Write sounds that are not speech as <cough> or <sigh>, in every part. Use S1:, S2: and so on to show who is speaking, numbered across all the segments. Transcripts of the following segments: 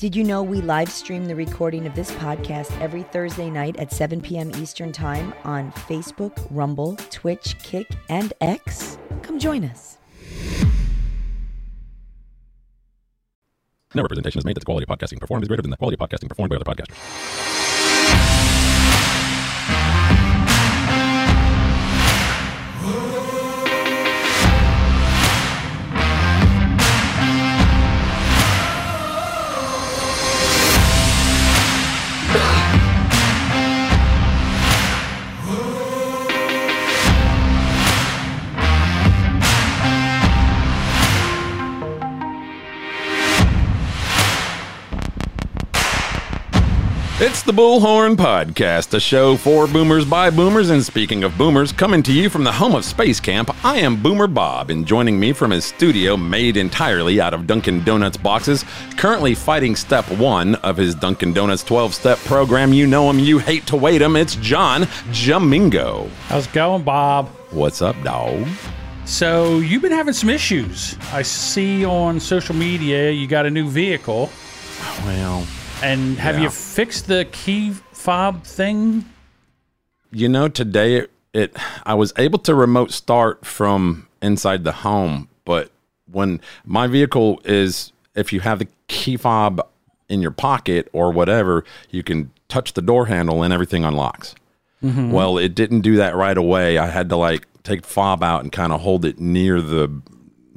S1: Did you know we live stream the recording of this podcast every Thursday night at 7 p.m. Eastern Time on Facebook, Rumble, Twitch, Kick, and X? Come join us.
S2: No representation is made that the quality of podcasting performed is greater than the quality of podcasting performed by other podcasters. The Bullhorn Podcast, a show for boomers by boomers. And speaking of boomers, coming to you from the home of Space Camp, I am Boomer Bob. And joining me from his studio, made entirely out of Dunkin' Donuts boxes, currently fighting step one of his Dunkin' Donuts 12 step program. You know him, you hate to wait him. It's John Jamingo.
S3: How's it going, Bob?
S2: What's up, dog?
S3: So you've been having some issues. I see on social media you got a new vehicle,
S2: Well,
S3: and have
S2: Yeah.
S3: you fixed the key fob thing?
S2: you know today it, it i was able to remote start from inside the home but when my vehicle is if you have the key fob in your pocket or whatever you can touch the door handle and everything unlocks mm-hmm. well it didn't do that right away i had to like take fob out and kind of hold it near the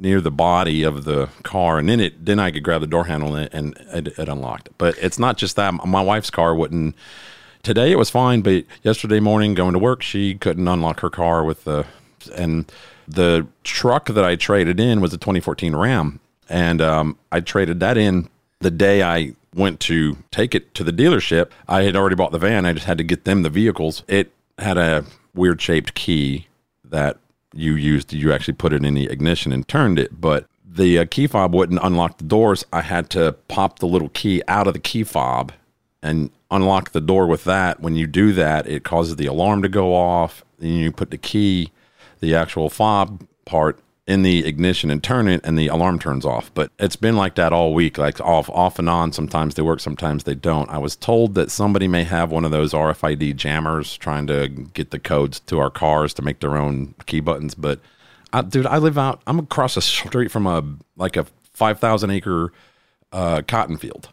S2: near the body of the car and then it then i could grab the door handle and, and it, it unlocked but it's not just that my wife's car wouldn't today it was fine, but yesterday morning going to work, she couldn't unlock her car with the and the truck that I traded in was a 2014 Ram, and um, I traded that in the day I went to take it to the dealership. I had already bought the van. I just had to get them the vehicles. It had a weird shaped key that you used. You actually put it in the ignition and turned it, but the uh, key fob wouldn't unlock the doors. I had to pop the little key out of the key fob and unlock the door with that. When you do that, it causes the alarm to go off. Then you put the key, the actual fob part in the ignition and turn it and the alarm turns off. But it's been like that all week, like off off and on. Sometimes they work, sometimes they don't. I was told that somebody may have one of those RFID jammers trying to get the codes to our cars to make their own key buttons, but I, dude, I live out I'm across the street from a like a 5,000 acre uh, cotton field.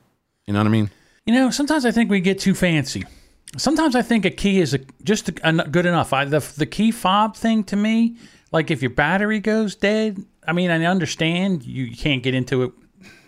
S2: You know what I mean?
S3: You know, sometimes I think we get too fancy. Sometimes I think a key is a, just a, a- good enough. I, the the key fob thing to me, like if your battery goes dead, I mean, I understand you can't get into it.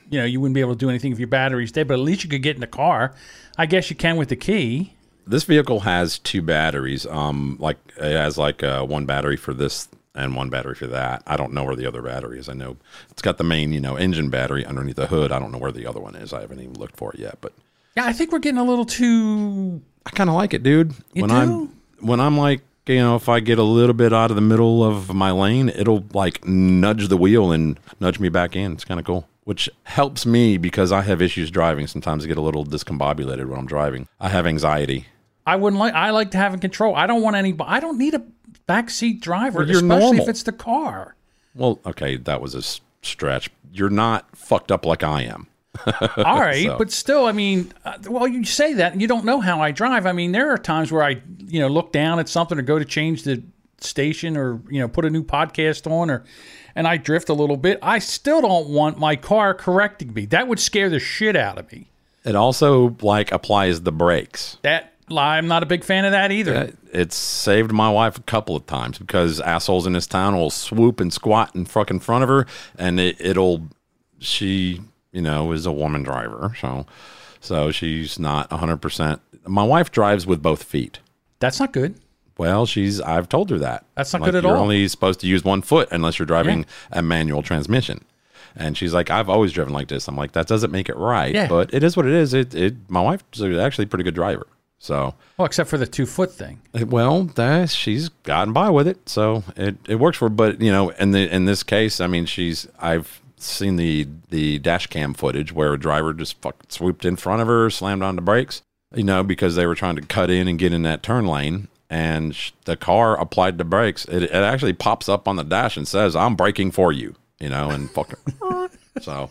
S3: You know, you wouldn't be able to do anything if your battery's dead, but at least you could get in the car. I guess you can with the key.
S2: This vehicle has two batteries. Um, like it has like uh, one battery for this and one battery for that. I don't know where the other battery is. I know it's got the main, you know, engine battery underneath the hood. I don't know where the other one is. I haven't even looked for it yet, but
S3: Yeah, I think we're getting a little too.
S2: I kind of like it, dude.
S3: You
S2: when
S3: do?
S2: I'm when I'm like, you know, if I get a little bit out of the middle of my lane, it'll like nudge the wheel and nudge me back in. It's kind of cool, which helps me because I have issues driving. Sometimes I get a little discombobulated when I'm driving. I have anxiety.
S3: I wouldn't like. I like to have control. I don't want any. I don't need a backseat driver,
S2: Well, you're
S3: especially
S2: normal.
S3: if it's the car.
S2: Well, okay, that was a stretch. You're not fucked up like I am. <laughs>
S3: All right,
S2: So-
S3: but still, I mean, uh, well, you say that and you don't know how I drive. I mean, there are times where I, you know, look down at something or go to change the station or you know put a new podcast on or, and I drift a little bit. I still don't want my car correcting me. That would scare the shit out of me.
S2: It also like applies the brakes.
S3: That I'm not a big fan of that either.
S2: Uh, It's saved my wife a couple of times because assholes in this town will swoop and squat and fuck in front of her, and it, it'll. She, you know, is a woman driver, so so she's not hundred percent. My wife drives with both feet.
S3: That's not good.
S2: Well, she's. I've told her that.
S3: That's not
S2: Like,
S3: good at all.
S2: you're only supposed to use one foot unless you're driving a manual transmission. And she's like, I've always driven like this. I'm like, that doesn't make it right,
S3: Yeah.
S2: but it is what it is. It, it. My wife's actually a pretty good driver, so
S3: Well, except for the two foot thing.
S2: well, that, she's gotten by with it, so it, it works for her. But you know, in the in this case, I mean, she's I've seen the the dash cam footage where a driver just fucking swooped in front of her, slammed on the brakes, you know, because they were trying to cut in and get in that turn lane, and sh- the car applied the brakes. It, it actually pops up on the dash and says, "I'm braking for you," you know, and fucking <laughs> so.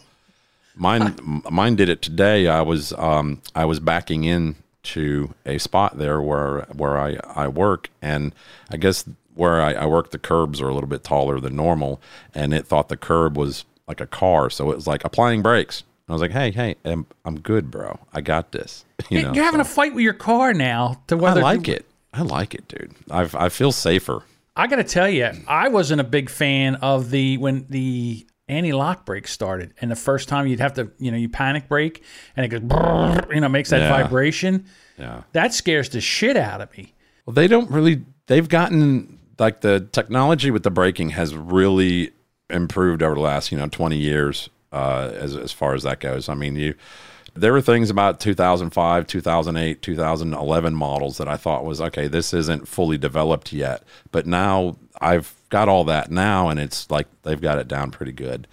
S2: Mine, m- mine did it today. I was, um, I was backing in to a spot there where where I I work, and I guess where I, I work, the curbs are a little bit taller than normal, and it thought the curb was like a car, so it was like applying brakes. I was like, "Hey, hey, I'm, I'm good, bro. I got this." <laughs> You know,
S3: You're having
S2: so-
S3: a fight with your car now. To
S2: I
S3: whether
S2: like it. I like it, dude. I I feel safer.
S3: I got to tell you, I wasn't a big fan of the when the anti-lock brake started, and the first time you'd have to, you know, you panic brake, and it goes, brrr, you know, makes that
S2: Yeah.
S3: vibration.
S2: Yeah.
S3: That scares the shit out of me.
S2: Well, they don't really. They've gotten like the technology with the braking has really improved over the last you know twenty years uh, as as far as that goes. I mean, you there were things about 2005, 2008, 2011 models that I thought was okay. This isn't fully developed yet, but now I've got all that now, and it's like they've got it down pretty good.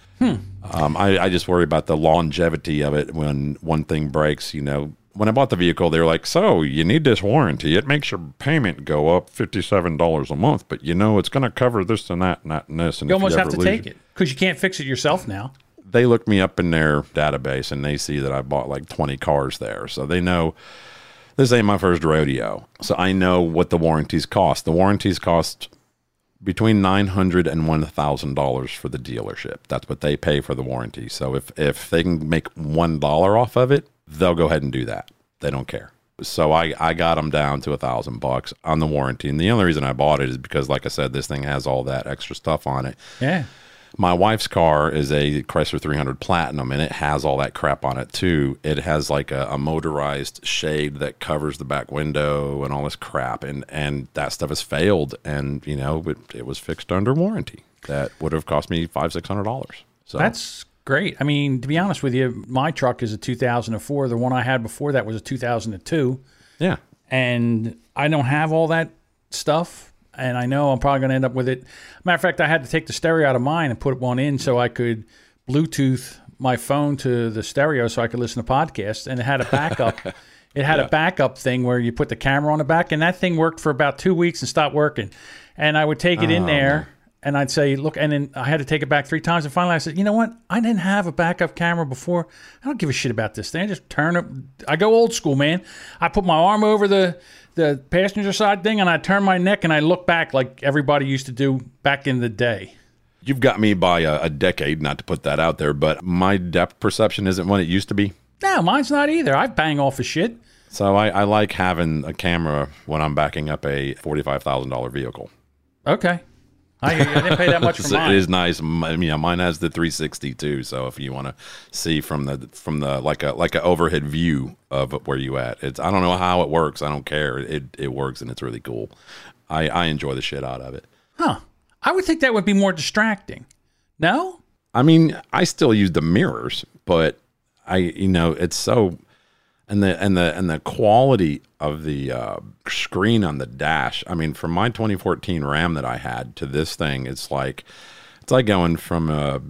S2: Um, I, I just worry about the longevity of it when one thing breaks. You know, when I bought the vehicle, they were like, "So you need this warranty? It makes your payment go up fifty-seven dollars a month, but you know it's going to cover this and that and that and this." And
S3: You almost have to take it because you can't fix it yourself now.
S2: They look me up in their database and they see that I bought like twenty cars there, so they know this ain't my first rodeo. So I know what the warranties cost. The warranties cost between nine hundred and one thousand dollars for the dealership. That's what they pay for the warranty. So if if they can make one dollar off of it, they'll go ahead and do that. They don't care. So I I got them down to a thousand bucks on the warranty, and the only reason I bought it is because, like I said, this thing has all that extra stuff on it.
S3: Yeah.
S2: My wife's car is a Chrysler 300 Platinum, and it has all that crap on it too. It has like a, a motorized shade that covers the back window and all this crap, and and that stuff has failed, and you know it, it was fixed under warranty. That would have cost me five six hundred dollars. So
S3: That's great. I mean, to be honest with you, my truck is a 2004. The one I had before that was a 2002.
S2: yeah,
S3: and I don't have all that stuff. And I know I'm probably going to end up with it. Matter of fact, I had to take the stereo out of mine and put one in so I could Bluetooth my phone to the stereo so I could listen to podcasts. And it had a backup. <laughs> it had a backup thing where you put the camera on the back, and that thing worked for about two weeks and stopped working. And I would take it in oh, there. And I'd say, look, and then I had to take it back three times. And finally, I said, you know what? I didn't have a backup camera before. I don't give a shit about this thing. I just turn it. I go old school, man. I put my arm over the the passenger side thing, and I turn my neck, and I look back like everybody used to do back in the day.
S2: you've got me by a, a decade. Not to put that out there, but my depth perception isn't what it used to be.
S3: No, mine's not either. I bang off of shit.
S2: So I, I like having a camera when I'm backing up a forty-five thousand dollar vehicle.
S3: Okay. I. I didn't pay that <laughs> much for mine.
S2: it is nice. I mean, mine has the 360 too. So if you want to see from the from the like a like a overhead view of where you at, it's I don't know how it works. I don't care. It it works and it's really cool. I I enjoy the shit out of it.
S3: Huh. I would think that would be more distracting. No?
S2: I mean, I still use the mirrors, but I you know it's so and the and the and the quality of the uh, screen on the dash. I mean, from my 2014 RAM that I had to this thing, it's like it's like going from a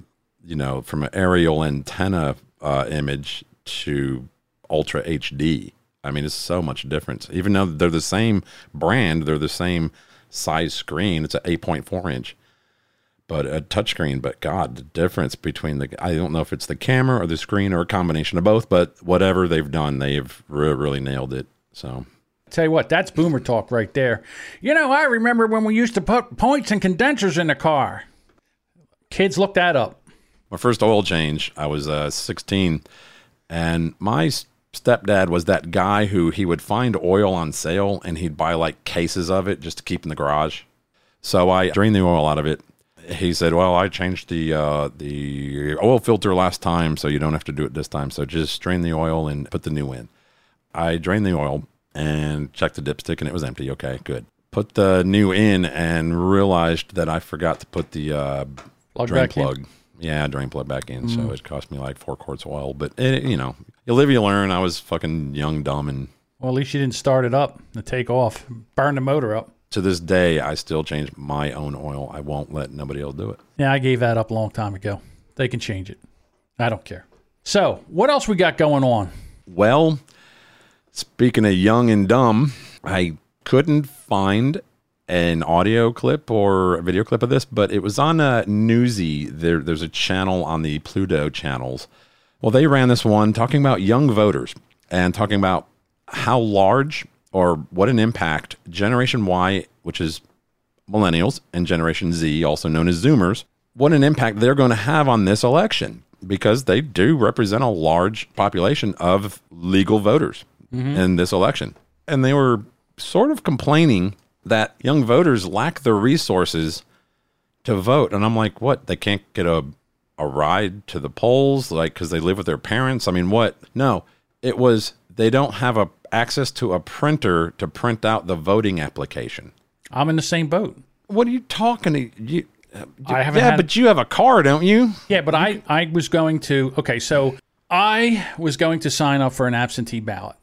S2: you know from an aerial antenna uh, image to ultra HD. I mean, it's so much difference. Even though they're the same brand, they're the same size screen. It's an 8.4 inch but a touchscreen. But God, the difference between the I don't know if it's the camera or the screen or a combination of both, but whatever they've done, they've re- really nailed it. So
S3: Tell you what, that's boomer talk right there. You know, I remember when we used to put points and condensers in the car. Kids, look that up.
S2: my first oil change, I was uh, 16, and my stepdad was that guy who he would find oil on sale and he'd buy like cases of it just to keep in the garage. So I drained the oil out of it. He said, "Well, I changed the uh, the oil filter last time, so you don't have to do it this time. So just drain the oil and put the new in." I drained the oil and checked the dipstick, and it was empty. Okay, good. Put the new in and realized that I forgot to put the uh,
S3: Plug
S2: drain
S3: back in.
S2: plug. Yeah, drain plug back in. So it cost me like four quarts of oil. But it, you know, you live, you learn. I was fucking young, dumb, and
S3: Well, at least you didn't start it up and take off, burn the motor up.
S2: To this day, I still change my own oil. I won't let nobody else do it.
S3: Yeah, I gave that up a long time ago. They can change it. I don't care. So, what else we got going on?
S2: Well, speaking of young and dumb, I couldn't find an audio clip or a video clip of this, but it was on uh, Newsy. There, there's a channel on the Pluto channels Well, they ran this one talking about young voters and talking about how large or what an impact Generation Y, which is millennials, and Generation Z, also known as Zoomers, what an impact they're going to have on this election because they do represent a large population of legal voters mm-hmm. in this election. And they were sort of complaining that young voters lack the resources to vote. And I'm like, what? They can't get a, a ride to the polls, like, because they live with their parents? I mean, what? No, it was they don't have a access to a printer to print out the voting application.
S3: I'm in the same boat.
S2: What are you talking to? You,
S3: I haven't
S2: yeah,
S3: had-
S2: but you have a car, don't you?
S3: Yeah, but I, I was going to, okay, so I was going to sign up for an absentee ballot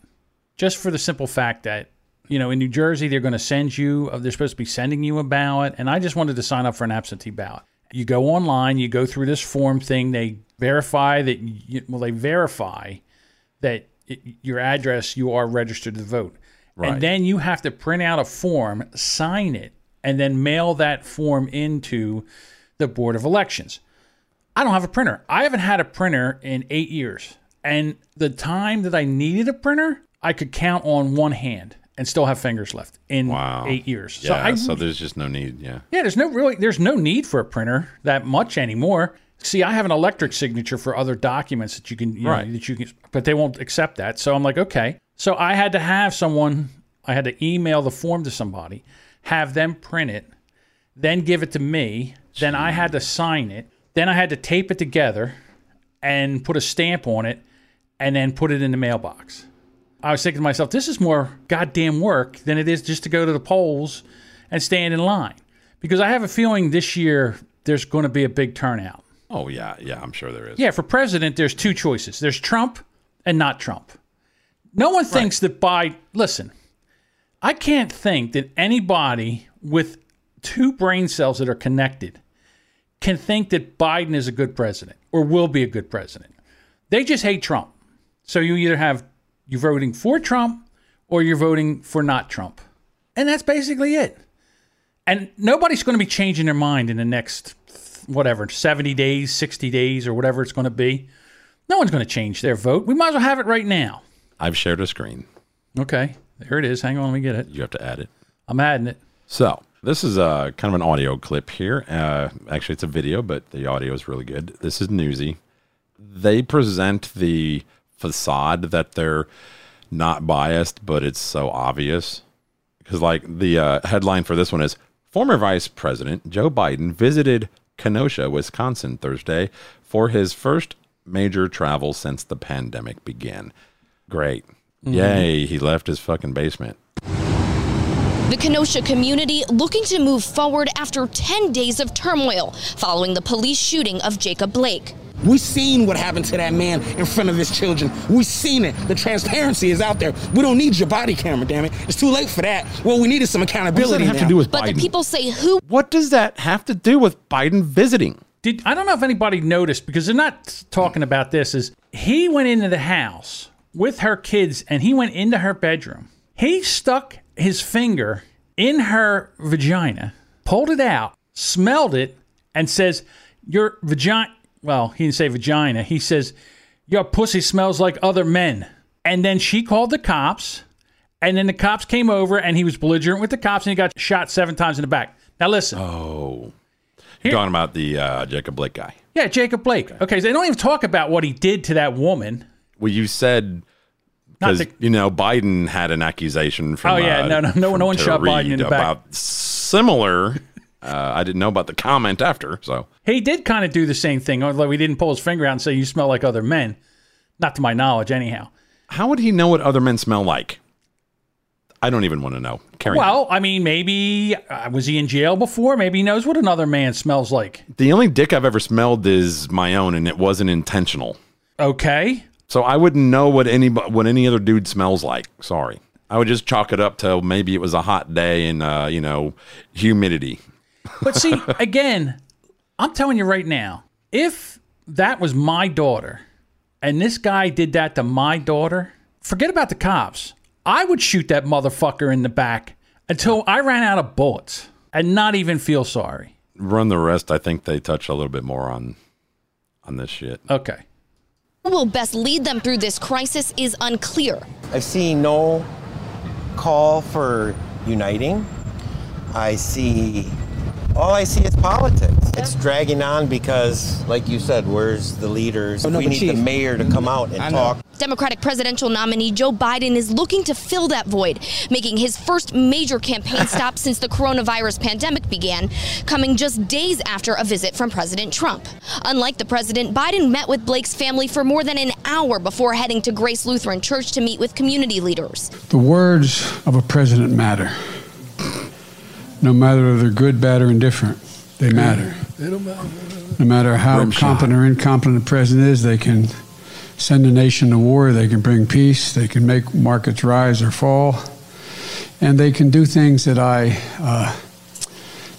S3: just for the simple fact that, you know, in New Jersey, they're going to send you, uh, they're supposed to be sending you a ballot. And I just wanted to sign up for an absentee ballot. You go online, you go through this form thing, they verify that, you, well, they verify that your address, you are registered to vote.
S2: Right.
S3: And then you have to print out a form, sign it, and then mail that form into the Board of Elections. I don't have a printer. I haven't had a printer in eight years. And the time that I needed a printer, I could count on one hand and still have fingers left in
S2: Wow.
S3: eight years.
S2: Yeah,
S3: so I
S2: so there's just no need. Yeah.
S3: yeah, there's no really there's no need for a printer that much anymore. See, I have an electric signature for other documents that you can you know,
S2: Right.
S3: that you can but they won't accept that. So I'm like, okay. So I had to have someone I had to email the form to somebody, have them print it, then give it to me, then I had to sign it, then I had to tape it together and put a stamp on it and then put it in the mailbox. I was thinking to myself, this is more goddamn work than it is just to go to the polls and stand in line. Because I have a feeling this year there's going to be a big turnout.
S2: Oh yeah, yeah. I'm sure there is.
S3: Yeah, for president, there's two choices there's Trump and not Trump. No one thinks that by, listen, I can't think that anybody with two brain cells that are connected can think that Biden is a good president or will be a good president. They just hate Trump. So you either have you're voting for Trump or you're voting for not Trump. And that's basically it. And nobody's going to be changing their mind in the next whatever, 70 days, 60 days or whatever it's going to be. No one's going to change their vote. We might as well have it right now.
S2: I've shared a screen.
S3: Okay. There it is. Hang on, let me get it.
S2: You have to add it.
S3: I'm adding it.
S2: So this is a kind of an audio clip here. Uh, actually, it's a video, but the audio is really good. This is Newsy. They present the facade that they're not biased, but it's so obvious. Because, like, the uh, headline for this one is Former Vice President Joe Biden visited Kenosha, Wisconsin Thursday for his first major travel since the pandemic began. Great. Mm-hmm. Yay, he left his fucking basement.
S4: The Kenosha community looking to move forward after 10 days of turmoil following the police shooting of Jacob Blake.
S5: We seen what happened to that man in front of his children. We seen it. The transparency is out there. We don't need your body camera, damn it. It's too late for that. Well, we needed some accountability.
S2: What does
S5: accountability
S2: that have
S5: now.
S2: to do with Biden?
S4: But the people say who
S2: What does that have to do with Biden visiting?
S3: Did I don't know if anybody noticed because they're not talking about this. Is he went into the house with her kids and he went into her bedroom. He stuck his finger in her vagina, pulled it out, smelled it, and says, "Your vagina." Well, he didn't say vagina. He says, "Your pussy smells like other men." And then she called the cops, and then the cops came over, and he was belligerent with the cops, and he got shot seven times in the back. Now listen.
S2: Oh, you're talking about the uh, Jacob Blake guy.
S3: Yeah, Jacob Blake. Okay, so they don't even talk about what he did to that woman.
S2: Well, you said because you know Biden had an accusation from.
S3: Oh, yeah,
S2: uh,
S3: no, no, no, no one shot Biden in the back.
S2: About similar. Uh, I didn't know about the comment after. So
S3: he did kind of do the same thing, although he didn't pull his finger out and say you smell like other men. Not to my knowledge, anyhow.
S2: how would he know what other men smell like? I don't even want to know. Carry on.
S3: Well, I mean, maybe uh, was he in jail before? Maybe he knows what another man smells like.
S2: the only dick I've ever smelled is my own, and it wasn't intentional.
S3: Okay,
S2: So I wouldn't know what any what any other dude smells like. Sorry, I would just chalk it up to maybe it was a hot day and uh, you know humidity.
S3: But see, <laughs> again, I'm telling you right now, if that was my daughter, and this guy did that to my daughter, forget about the cops. I would shoot that motherfucker in the back until I ran out of bullets and not even feel sorry.
S2: Run the rest. I think they touch a little bit more on on this shit.
S3: Okay.
S4: Who will best lead them through this crisis is unclear.
S6: I see no call for uniting. I see, all I see is politics. It's dragging on because, like you said, where's the leaders?
S5: Oh, no,
S6: we need
S5: Chief-
S6: the mayor to come out and talk.
S4: Democratic presidential nominee Joe Biden is looking to fill that void, making his first major campaign <laughs> stop since the coronavirus pandemic began, coming just days after a visit from President Trump. Unlike the president, Biden met with Blake's family for more than an hour before heading to Grace Lutheran Church to meet with community leaders.
S7: The words of a president matter. No matter if they're good, bad, or indifferent, they matter. They don't matter. No matter how
S2: Rim shot.
S7: competent or incompetent the president is, they can send a nation to war, they can bring peace, they can make markets rise or fall, and they can do things that I uh,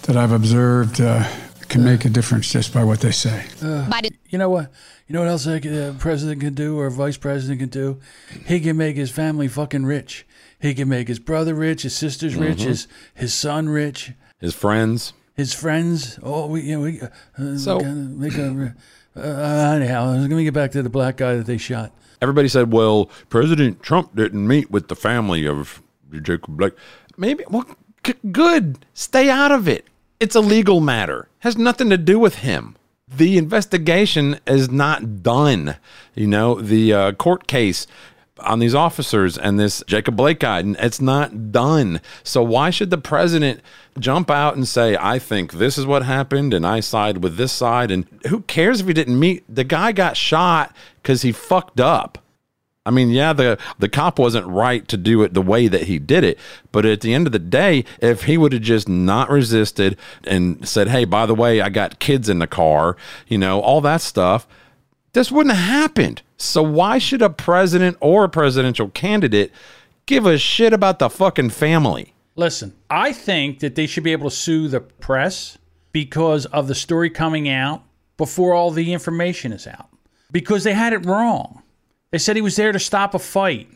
S7: that I've observed uh, can make a difference just by what they say.
S4: Biden
S3: You know what? You know what else a uh, president can do or a vice president can do? He can make his family fucking rich. He can make his brother rich, his sisters rich,
S2: Mm-hmm.
S3: his his son rich,
S2: His friends.
S3: his friends. Oh, we you know we uh,
S2: So-
S3: make a. Uh, anyhow, let me get back to the black guy that they shot.
S2: Everybody said, well, President Trump didn't meet with the family of Jacob Blake. Maybe, well, g- good. Stay out of it. It's a legal matter. Has nothing to do with him. The investigation is not done. You know, the uh, court case on these officers and this Jacob Blake guy, and it's not done. So why should the president jump out and say, I think this is what happened and I side with this side? And who cares if he didn't meet? The guy got shot because he fucked up. I mean, yeah, the the cop wasn't right to do it the way that he did it, but at the end of the day, if he would have just not resisted and said, "Hey, by the way, I got kids in the car," you know, all that stuff, this wouldn't have happened. So why should a president or a presidential candidate give a shit about the fucking family?
S3: Listen, I think that they should be able to sue the press because of the story coming out before all the information is out. Because they had it wrong. They said he was there to stop a fight,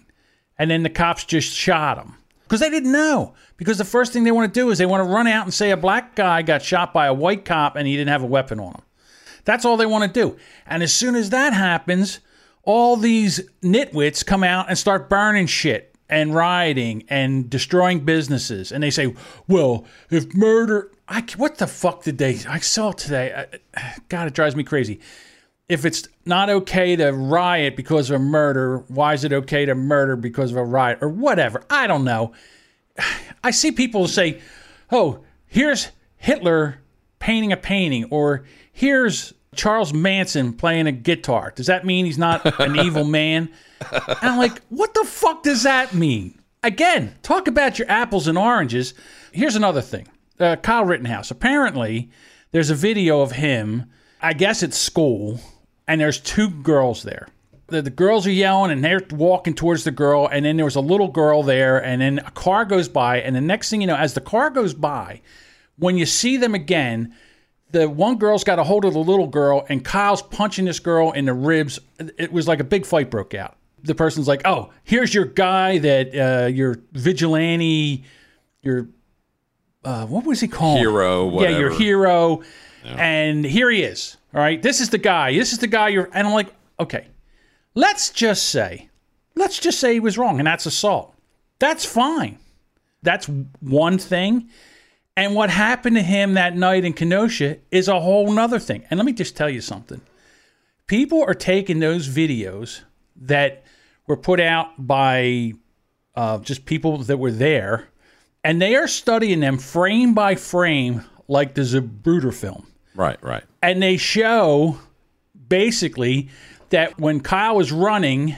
S3: and then the cops just shot him. Because they didn't know. Because the first thing they want to do is they want to run out and say a black guy got shot by a white cop and he didn't have a weapon on him. That's all they want to do. And as soon as that happens, all these nitwits come out and start burning shit and rioting and destroying businesses. And they say, well, if murder, I, what the fuck did they, I saw today, uh, I, <sighs> God, it drives me crazy. If it's not okay to riot because of a murder, why is it okay to murder because of a riot or whatever? I don't know. <sighs> I see people say, "Oh, here's Hitler painting a painting," or "Here's Charles Manson playing a guitar." Does that mean he's not an <laughs> evil man? And I'm like, "What the fuck does that mean?" Again, talk about your apples and oranges. Here's another thing: uh, Kyle Rittenhouse. Apparently, there's a video of him. I guess it's school, and there's two girls there the, the girls are yelling and they're walking towards the girl and then there was a little girl there and then a car goes by and the next thing you know as the car goes by when you see them again the one girl's got a hold of the little girl and kyle's punching this girl in the ribs it was like a big fight broke out the person's like oh here's your guy that uh, your vigilante your uh, what was he called
S2: Hero,
S3: yeah your
S2: whatever.
S3: hero and here he is all right this is the guy this is the guy you're and i'm like okay let's just say, let's just say he was wrong, and that's assault. That's fine. That's one thing. And what happened to him that night in Kenosha is a whole nother thing. And let me just tell you something. People are taking those videos that were put out by uh, just people that were there, and they are studying them frame by frame like the Zapruder film
S2: Right, right.
S3: and they show basically that when Kyle was running,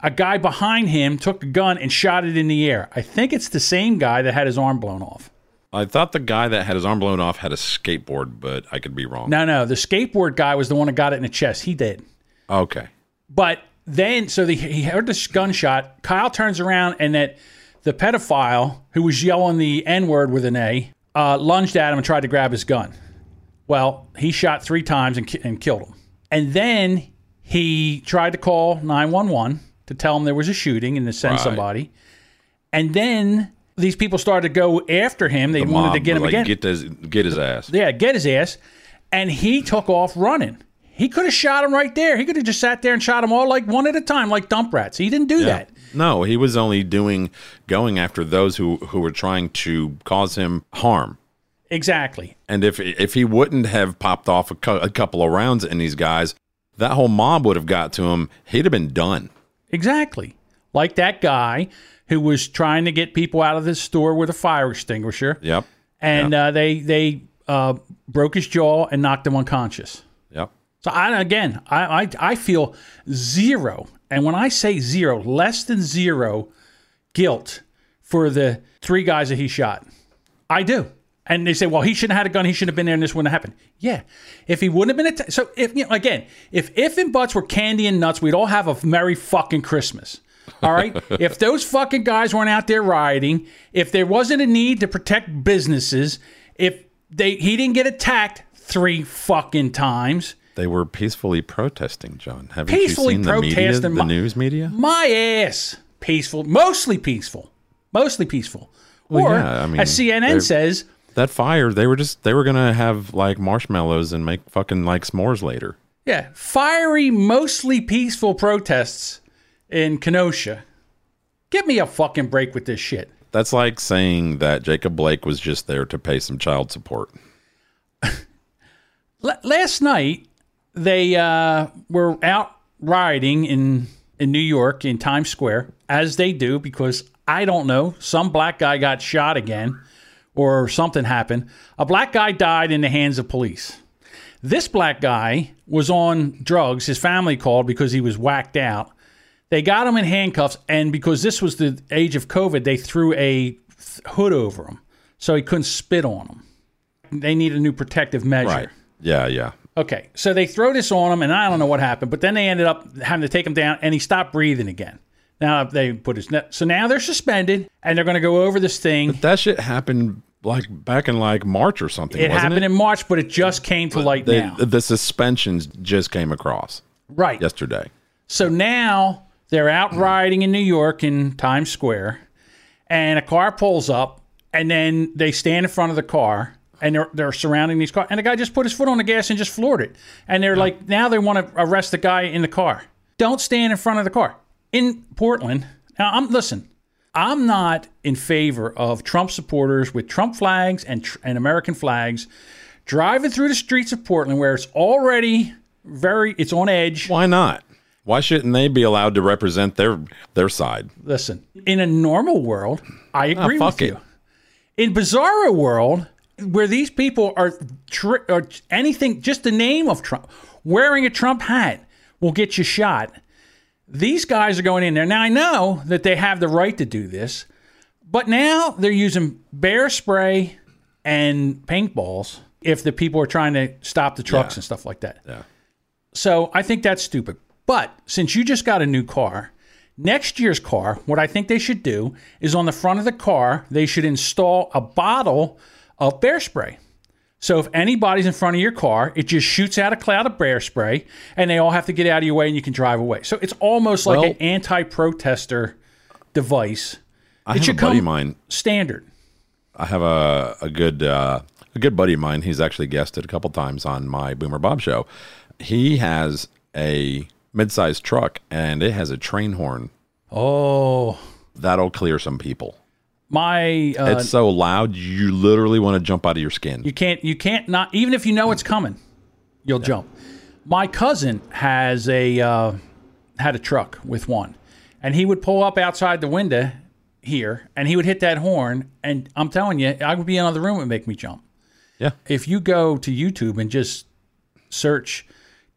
S3: a guy behind him took a gun and shot it in the air. I think it's the same guy that had his arm blown off.
S2: I thought the guy that had his arm blown off had a skateboard, but I could be wrong.
S3: No, no, the skateboard guy was the one that got it in the chest. He did.
S2: Okay.
S3: But then, so the, he heard this gunshot. Kyle turns around, and that the pedophile who was yelling the N word with an A uh, lunged at him and tried to grab his gun. Well, he shot three times and, ki- and killed him. And then he tried to call 911 to tell him there was a shooting and to send
S2: Right.
S3: somebody. And then these people started to go after him. They
S2: The
S3: wanted to get him
S2: like,
S3: again.
S2: Get his, get his ass.
S3: Yeah, get his ass. And he took off running. He could have shot him right there. He could have just sat there and shot him all like one at a time, like dump rats. He didn't do
S2: Yeah.
S3: that.
S2: No, he was only doing going after those who who were trying to cause him harm.
S3: Exactly.
S2: And if if he wouldn't have popped off a, cou- a couple of rounds in these guys, that whole mob would have got to him. He'd have been done.
S3: Exactly. Like that guy who was trying to get people out of the store with a fire extinguisher.
S2: Yep.
S3: And uh, they they uh, broke his jaw and knocked him unconscious.
S2: Yep.
S3: So I again, I, I I feel zero, and when I say zero, less than zero guilt for the three guys that he shot. I do. And they say, well, he shouldn't have had a gun. He shouldn't have been there, and this wouldn't have happened. Yeah, if he wouldn't have been attacked. So if you know, again, if if and buts were candy and nuts, we'd all have a merry fucking Christmas. All right. if those fucking guys weren't out there rioting, if there wasn't a need to protect businesses, if they he didn't get attacked three fucking times,
S2: They were peacefully protesting, John. Haven't
S3: Peacefully
S2: you seen the media, the
S3: my-
S2: news media?
S3: my ass peaceful, mostly peaceful, mostly peaceful.
S2: Well,
S3: or
S2: yeah, I mean,
S3: as CNN says,
S2: That fire, they were just they were gonna have like marshmallows and make fucking like s'mores later.
S3: yeah, fiery, mostly peaceful protests in Kenosha. Give me a fucking break with this shit.
S2: That's like saying that Jacob Blake was just there to pay some child support. <laughs>
S3: Last night they uh, were out rioting in in New York in Times Square, as they do, because I don't know, some black guy got shot again, or something happened. A black guy died in the hands of police. This black guy was on drugs. His family called because he was whacked out. They got him in handcuffs, and because this was the age of COVID, they threw a hood over him so he couldn't spit on him. They need a new protective measure.
S2: Right. Yeah, yeah.
S3: Okay, so they throw this on him, and I don't know what happened, but then they ended up having to take him down, and he stopped breathing again. Now they put his net. So now they're suspended, and they're going to go over this thing.
S2: That shit happened like back in like March or something.
S3: It
S2: wasn't
S3: happened
S2: it?
S3: in March, but it just came to light now.
S2: The suspensions just came across
S3: Right.
S2: yesterday.
S3: So now they're out riding in New York in Times Square, and a car pulls up, and then they stand in front of the car, and they're they're surrounding these cars, and the guy just put his foot on the gas and just floored it, and they're like, now they want to arrest the guy in the car. Don't stand in front of the car in Portland. Now I'm listen. I'm not in favor of Trump supporters with Trump flags and tr- and American flags driving through the streets of Portland where it's already very it's on edge.
S2: Why not? Why shouldn't they be allowed to represent their their side?
S3: Listen, in a normal world, I ah, agree
S2: fuck
S3: with
S2: it.
S3: you. In bizarro world, where these people are, tr- or anything, just the name of Trump, wearing a Trump hat will get you shot. These guys are going in there. Now I know that they have the right to do this, but now they're using bear spray and paintballs if the people are trying to stop the trucks
S2: Yeah.
S3: and stuff like that.
S2: Yeah.
S3: So I think that's stupid. But since you just got a new car, next year's car, what I think they should do is on the front of the car, they should install a bottle of bear spray. So if anybody's in front of your car, it just shoots out a cloud of bear spray and they all have to get out of your way and you can drive away. So it's almost like
S2: Well-
S3: an anti-protester device.
S2: I
S3: It
S2: have a
S3: should
S2: buddy
S3: come
S2: of mine.
S3: standard.
S2: I have a a good uh, a good buddy of mine. He's actually guested a couple times on my Boomer Bob show. He has a mid-sized truck and it has a train horn
S3: Oh,
S2: that'll clear some people.
S3: my uh,
S2: it's so loud you literally want to jump out of your skin.
S3: You can't you can't not even if you know it's coming, you'll jump. My cousin has a uh, had a truck with one, and he would pull up outside the window here, and he would hit that horn, and I'm telling you, I would be in another room and make me jump.
S2: yeah.
S3: If you go to YouTube and just search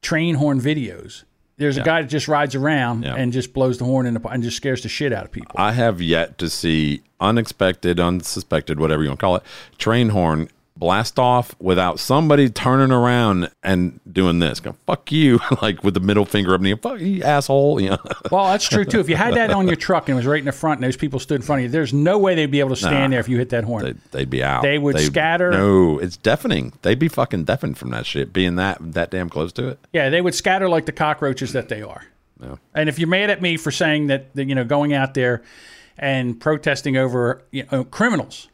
S3: train horn videos, there's a guy that just rides around
S2: Yeah.
S3: and just blows the horn in the, and just scares the shit out of people.
S2: I have yet to see unexpected, unsuspected, whatever you want to call it, train horn blast off without somebody turning around and doing this. Go, fuck you, <laughs> like with the middle finger up in the fuck you, asshole. You know? <laughs>
S3: Well, that's true too. If you had that on your truck and it was right in the front, and those people stood in front of you, there's no way they'd be able to stand
S2: Nah.
S3: there if you hit that horn.
S2: They'd, they'd be out.
S3: They would scatter.
S2: No, it's deafening. They'd be fucking deafened from that shit, being that that damn close to it.
S3: Yeah, they would scatter like the cockroaches that they are. And if you're mad at me for saying that, that you know, going out there and protesting over you know, criminals,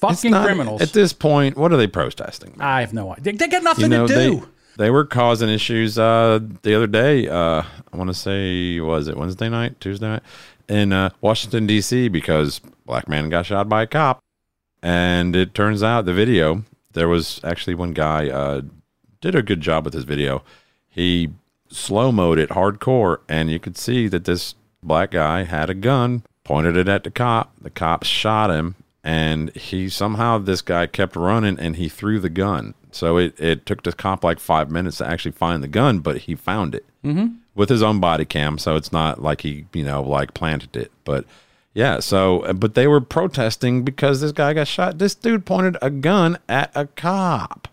S3: fucking
S2: not-
S3: criminals,
S2: At this point, what are they protesting?
S3: I have no idea. They, they got nothing
S2: You know,
S3: to
S2: they
S3: do.
S2: they were causing issues uh, the other day. Uh, I want to say, was it Wednesday night, Tuesday night in uh, Washington D.C. because black man got shot by a cop, and it turns out the video there was actually one guy uh, did a good job with his video. He slow mode it hardcore, and you could see that this black guy had a gun, pointed it at the cop. The cop shot him, and he somehow this guy kept running, and he threw the gun. So it, it took the cop like five minutes to actually find the gun, but he found it mm-hmm. with his own body cam. So it's not like he you know like planted it, but. Yeah, so but they were protesting because this guy got shot. This dude pointed a gun at a cop.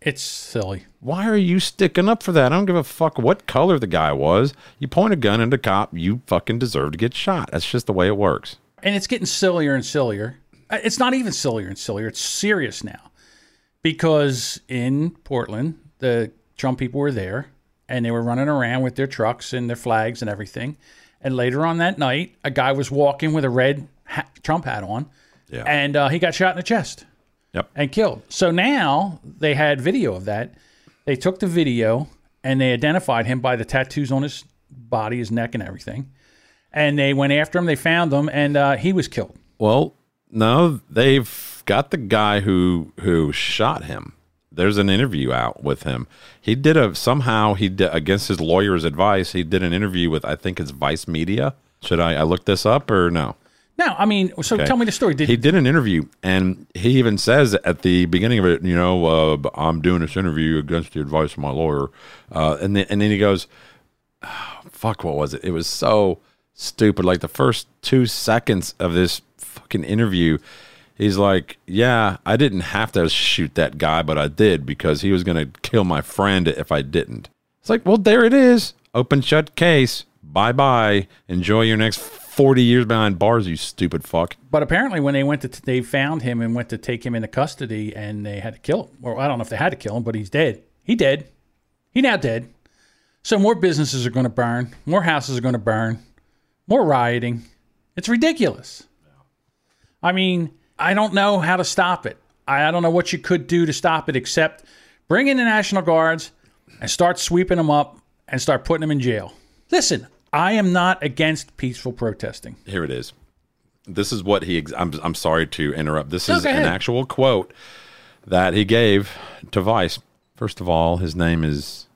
S3: It's silly.
S2: Why are you sticking up for that? I don't give a fuck what color the guy was. You point a gun at a cop, you fucking deserve to get shot. That's just the way it works.
S3: And it's getting sillier and sillier. It's not even sillier and sillier. It's serious now. Because in Portland, the Trump people were there and they were running around with their trucks and their flags and everything. And later on that night, a guy was walking with a red hat, Trump hat on
S2: Yeah.
S3: and uh, he got shot in the chest
S2: Yep.
S3: and killed. So now they had video of that. They took the video and they identified him by the tattoos on his body, his neck, and everything. And they went after him. They found him, and uh, he was killed.
S2: Well, no, they've got the guy who who shot him. There's an interview out with him. He did a somehow he did against his lawyer's advice. He did an interview with I think it's Vice Media. Should I, I look this up or no?
S3: No, I mean, so
S2: Okay.
S3: tell me the story. Did
S2: he did an interview and he even says at the beginning of it, you know, uh, I'm doing this interview against the advice of my lawyer, uh, and then and then he goes, "Ah, "Fuck, what was it? It was so stupid. Like the first two seconds of this fucking interview." He's like, yeah, I didn't have to shoot that guy, but I did because he was going to kill my friend if I didn't. It's like, well, there it is. Open shut case. Bye bye. Enjoy your next 40 years behind bars, you stupid fuck.
S3: But apparently, when they went to, they found him and went to take him into custody, and they had to kill him. Or I don't know if they had to kill him, but he's dead. He dead. He now dead. So more businesses are going to burn. More houses are going to burn. More rioting. It's ridiculous. I mean, I don't know how to stop it. I I don't know what you could do to stop it except bring in the National Guards and start sweeping them up and start putting them in jail. Listen, I am not against peaceful protesting.
S2: Here it is. This is what he. ex- I'm. I'm sorry to interrupt. This
S3: No,
S2: is an actual quote that he gave to Vice. First of all, his name is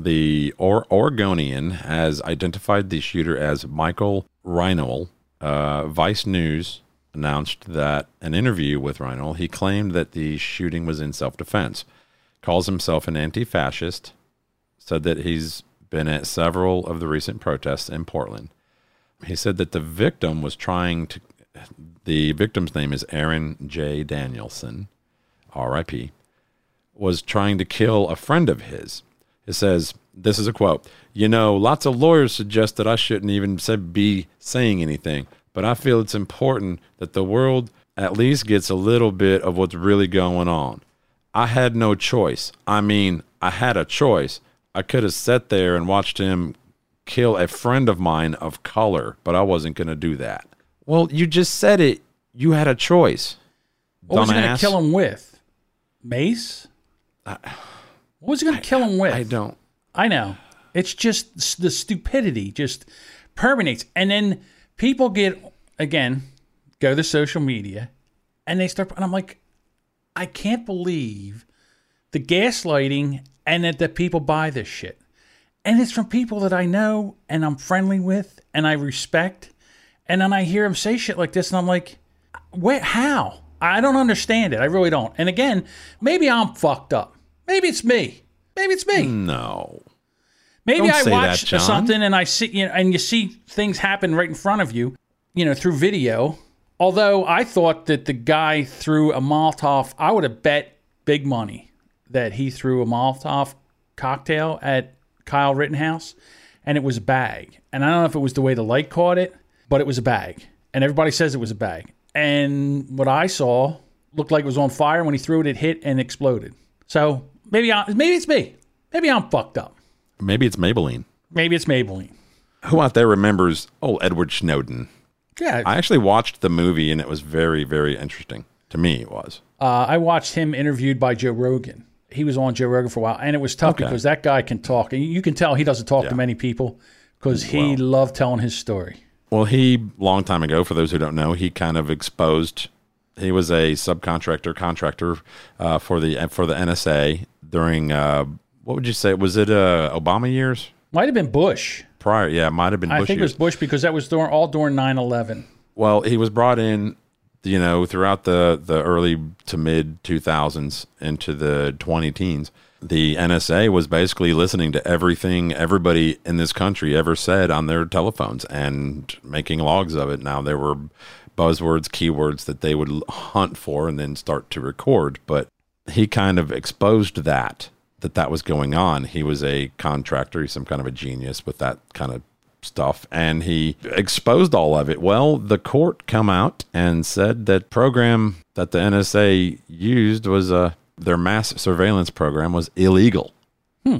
S2: the or- Oregonian has identified the shooter as Michael Reinoehl. Uh, Vice News announced that an interview with Reinoehl, he claimed that the shooting was in self-defense. Calls himself an anti-fascist. Said that he's been at several of the recent protests in Portland. He said that the victim was trying to. The victim's name is Aaron J. Danielson, R.I.P. Was trying to kill a friend of his. It says, "This is a quote. You know, lots of lawyers suggest that I shouldn't even be saying anything, but I feel it's important that the world at least gets a little bit of what's really going on. I had no choice. I mean, I had a choice. I could have sat there and watched him kill a friend of mine of color, but I wasn't going to do that. Well, you just said it. You had a choice.
S3: What was he going to kill him with? Mace? what was he going to kill him with?
S2: I don't.
S3: I know. It's just the stupidity just permeates. And then people get, again, go to social media and they start, and I'm like, I can't believe the gaslighting and that the people buy this shit. And it's from people that I know and I'm friendly with and I respect. And then I hear them say shit like this and I'm like, wait, how? I don't understand it. I really don't. And again, maybe I'm fucked up. Maybe it's me. Maybe it's me.
S2: No.
S3: Maybe
S2: Don't
S3: I
S2: say that,
S3: watch something and I see you know, and you see things happen right in front of you, you know, through video. Although I thought that the guy threw a Molotov, I would have bet big money that he threw a Molotov cocktail at Kyle Rittenhouse and it was a bag. And I don't know if it was the way the light caught it, but it was a bag. And everybody says it was a bag. And what I saw looked like it was on fire. When he threw it, it hit and exploded. So maybe I, maybe it's me. Maybe I'm fucked up.
S2: Maybe it's Maybelline.
S3: Maybe it's Maybelline.
S2: Who out there remembers oh Edward Snowden?
S3: Yeah,
S2: I actually watched the movie and it was very, very interesting. To me, it was.
S3: uh, I watched him interviewed by Joe Rogan. he was on Joe Rogan for a while, and it was tough
S2: Okay.
S3: because that guy can talk, and you can tell he doesn't talk to many people because he loved telling his story.
S2: Well, he long time ago, for those who don't know, he kind of exposed. He was a subcontractor contractor uh, for the for the NSA during uh, what would you say? Was it uh, Obama years
S3: Might have been Bush.
S2: prior? Yeah, it might have been. Bush
S3: I think it was. Bush because that was during all during 9-11.
S2: Well, he was brought in, you know, throughout the the early to mid two thousands into the twenty teens. The NSA was basically listening to everything everybody in this country ever said on their telephones and making logs of it. Now there were buzzwords, keywords that they would hunt for and then start to record, but he kind of exposed that that that was going on. He was a contractor, he's some kind of a genius with that kind of stuff and he exposed all of it. Well, the court come out and said that program that the NSA used was uh, their mass surveillance program was illegal.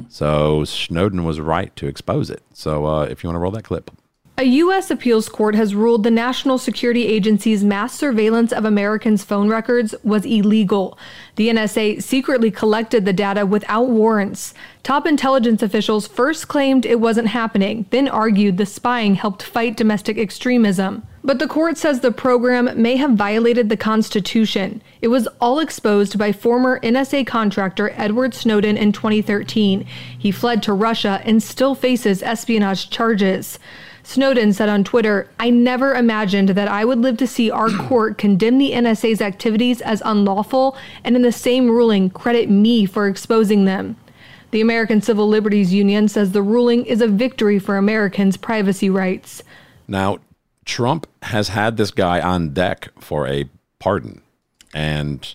S2: So Snowden was right to expose it. So uh, if you want to roll that clip.
S8: A U.S. appeals court has ruled the National Security Agency's mass surveillance of Americans' phone records was illegal. The NSA secretly collected the data without warrants. Top intelligence officials first claimed it wasn't happening, then argued the spying helped fight domestic extremism. But the court says the program may have violated the Constitution. It was all exposed by former NSA contractor Edward Snowden in 2013. He fled to Russia and still faces espionage charges. Snowden said on Twitter, I never imagined that I would live to see our <clears throat> court condemn the NSA's activities as unlawful and in the same ruling credit me for exposing them. The American Civil Liberties Union says the ruling is a victory for Americans' privacy rights.
S2: Now, Trump has had this guy on deck for a pardon. And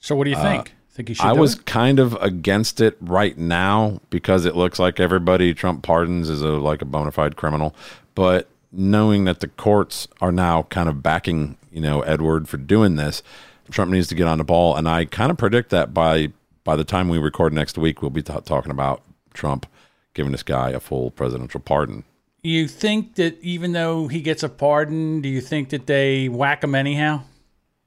S3: So what do you uh, think? Think he should
S2: I was
S3: it?
S2: kind of against it right now because it looks like everybody Trump pardons is a like a bona fide criminal. But knowing that the courts are now kind of backing, you know, Edward for doing this, Trump needs to get on the ball. And I kind of predict that by by the time we record next week, we'll be ta talking about Trump giving this guy a full presidential pardon.
S3: You think that even though he gets a pardon, do you think that they whack him anyhow?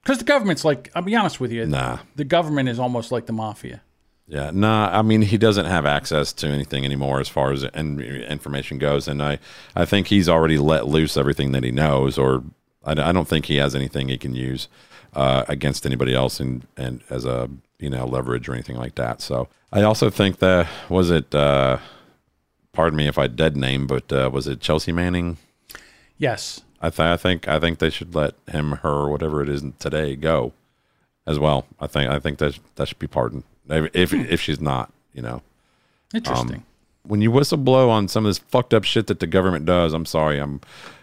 S3: Because the government's like, I'll be honest with you,
S2: Nah.
S3: the government is almost like the mafia.
S2: Yeah, nah. I mean, he doesn't have access to anything anymore as far as in, information goes, and I, I think he's already let loose everything that he knows, or I, I don't think he has anything he can use uh, against anybody else, and and as a you know leverage or anything like that. So I also think that was it. Uh, pardon me if I dead name, but uh, was it Chelsea Manning?
S3: Yes.
S2: I, th- I think I think they should let him, her, whatever it is today, go as well. I think I think that that should be pardoned if if, if she's not, you know.
S3: Um, Interesting.
S2: When you whistle blow on some of this fucked up shit that the government does, I'm sorry, I'm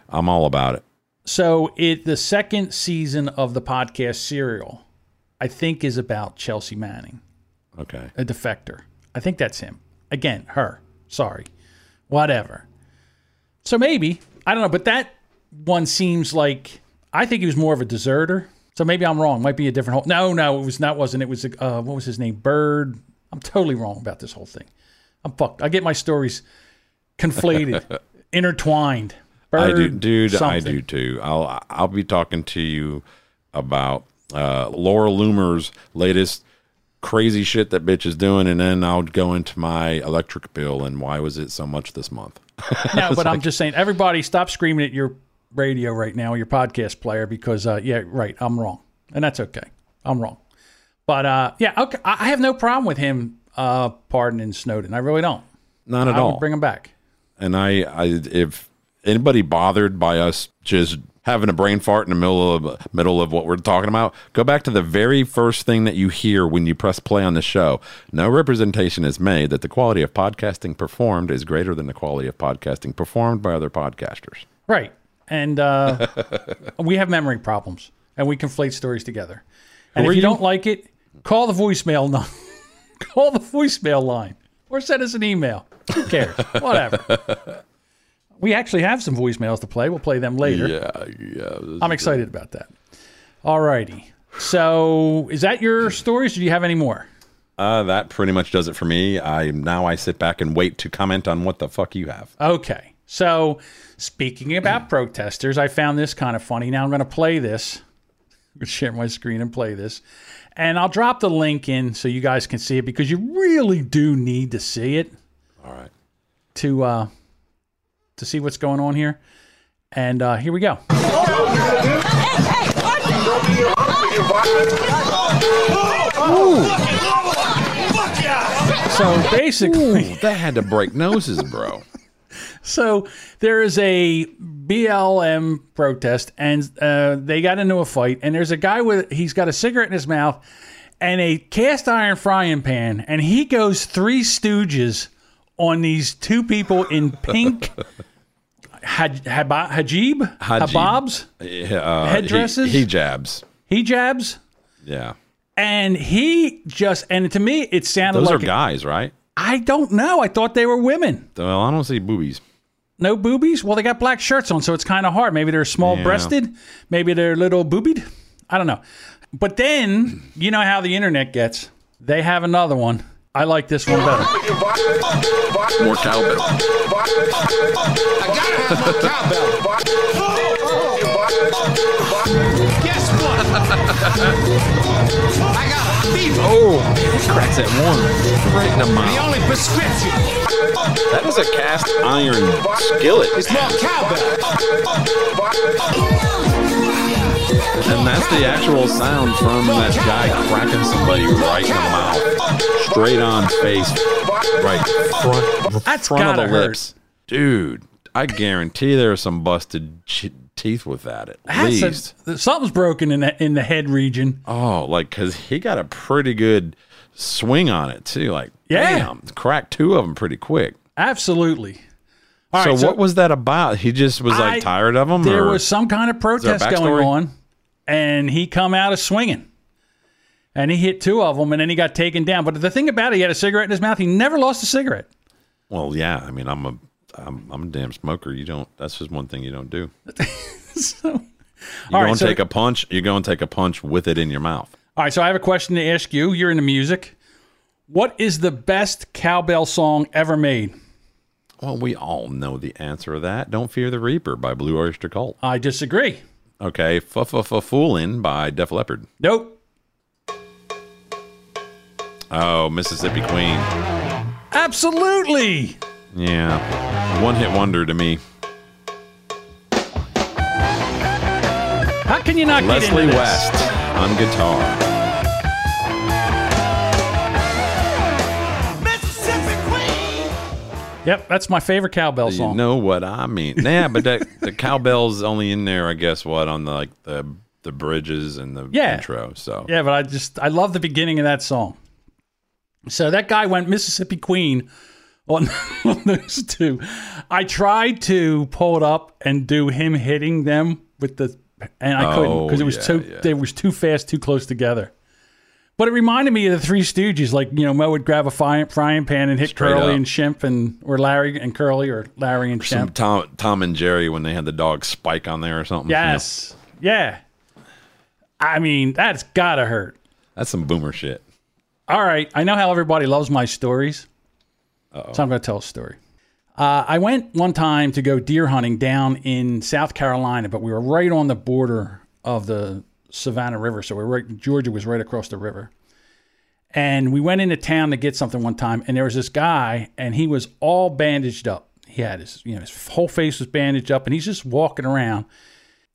S2: I'm all about it.
S3: so it the second season of the podcast Serial, I think, is about Chelsea Manning,
S2: Okay.
S3: a defector. I think that's him. Again, her. Sorry. Whatever. So maybe I don't know, but that one seems like I think he was more of a deserter. So maybe I'm wrong. Might be a different whole. No, no, it was not. Wasn't it was uh, what was his name? Bird. I'm totally wrong about this whole thing. I'm fucked. I get my stories conflated, <laughs> intertwined. Bird,
S2: I do, dude. I do too. I'll I'll be talking to you about uh, Laura Loomer's latest crazy shit that bitch is doing, and then I'll go into my electric bill and why was it so much this month. <laughs>
S3: No, but I'm just saying, everybody, stop screaming at your radio right now, your podcast player, because uh, yeah, right, I'm wrong, and that's okay. I'm wrong, but uh, yeah, okay, I have no problem with him uh, pardoning Snowden. I really don't.
S2: Not at
S3: I
S2: all.
S3: bring him back.
S2: and I, I if anybody bothered by us just having a brain fart in the middle of middle of what we're talking about, go back to the very first thing that you hear when you press play on the show. No representation is made that the quality of podcasting performed is greater than the quality of podcasting performed by other podcasters.
S3: Right. And uh, <laughs> we have memory problems and we conflate stories together. And
S2: Who
S3: if you,
S2: you?
S3: don't like it, call the voicemail line. <laughs> call the voicemail line or send us an email. Who cares? <laughs> Whatever. We actually have some voicemails to play. We'll play them later.
S2: Yeah, yeah.
S3: I'm excited about that. All righty. So is that your stories? Do you have any more?
S2: Uh, that pretty much does it for me. I now I sit back and wait to comment on what the fuck you have.
S3: Okay. So, speaking about protesters, I found this kind of funny. Now I'm going to play this <laughs> share my screen and play this. And I'll drop the link in so you guys can see it because you really do need to see it
S2: All right.
S3: to uh, to see what's going on here. And uh, here we go. So basically,
S2: Ooh, that had to break noses, bro.
S3: So there is a BLM protest, and uh, they got into a fight. And there's a guy with he's got a cigarette in his mouth and a cast iron frying pan, and he goes three stooges on these two people in pink <laughs> haj- haba- hajib
S2: Hajib.
S3: hababs
S2: uh,
S3: Headdresses?
S2: He, he jabs.
S3: hijabs,
S2: Yeah.
S3: and he just and to me it sounded like
S2: Those
S3: like
S2: are guys, right?
S3: I don't know. I thought they were women.
S2: Well, I don't see boobies.
S3: No boobies? Well, they got black shirts on, so it's kind of hard. Maybe they're small breasted. Maybe they're little boobied. I don't know. But then, you know how the internet gets. They have another one. I like this one better.
S2: More cowbell.
S5: I gotta have my cowbell. <laughs> Guess what? I got a fever.
S2: Oh, he cracks that one right in the mouth.
S5: The only prescription
S2: That is a cast iron skillet,
S5: It's more cowbell.
S2: and that's the actual sound from that guy cracking somebody right in the mouth, straight on face, right front,
S3: That's
S2: front of the
S3: hurt.
S2: lips, dude. I guarantee there are some busted ch- teeth with that at
S3: That's
S2: least.
S3: a- something's broken in the, in the head region.
S2: Oh, like because he got a pretty good swing on it too. Like,
S3: Yeah.
S2: damn, cracked two of them pretty quick.
S3: Absolutely. All
S2: so,
S3: right,
S2: what was that about? He just was like
S3: I-
S2: tired of them.
S3: There was some kind of protest going on, and he come out of swinging. And he hit two of them, and then he got taken down. But the thing about it, he had a cigarette in his mouth. He never lost a cigarette.
S2: Well, yeah. I mean, I'm a, I'm, I'm a damn smoker. You don't. That's just one thing you don't do. <laughs>
S3: so,
S2: You
S3: All
S2: go
S3: right,
S2: and
S3: so-
S2: take a punch. You go and take a punch with it in your mouth.
S3: All right, so I have a question to ask you. You're into music. What is the best cowbell song ever made?
S2: Well, we all know the answer to that. Don't fear the Reaper by Blue Oyster Cult.
S3: I disagree.
S2: Okay, f f f foolin' by Def Leppard.
S3: Nope.
S2: Oh, Mississippi Queen.
S3: Absolutely.
S2: Yeah, one hit wonder to me.
S3: How can you not get
S2: Leslie
S3: into this?
S2: West on guitar. Mississippi Queen.
S3: Yep, that's my favorite cowbell
S2: You
S3: song.
S2: know what I mean? Yeah, but that, the cowbell's only in there, I guess. What on the like the the bridges and the
S3: Yeah.
S2: intro. So
S3: Yeah, but I just I love the beginning of that song. So that guy went Mississippi Queen on, <laughs> on those two. I tried to pull it up and do him hitting them with the, and I couldn't
S2: Oh,
S3: because it was
S2: yeah,
S3: too
S2: yeah.
S3: they was too fast, too close together. But it reminded me of the Three Stooges. Like you know, Moe would grab a frying, frying pan and hit
S2: Straight
S3: Curly
S2: up.
S3: and Shemp and or Larry and Curly or Larry and
S2: some
S3: Shemp.
S2: Tom Tom and Jerry when they had the dog Spike on there or something.
S3: Yes, yeah. I mean, that's gotta hurt.
S2: that's some boomer shit.
S3: All right. I know how everybody loves my stories. So I'm going to tell a story. Uh, I went one time to go deer hunting down in South Carolina, but we were right on the border of the Savannah River. So we were right, Georgia was right across the river. And we went into town to get something one time, and there was this guy, and he was all bandaged up. He had his, you know, his whole face was bandaged up, and he's just walking around.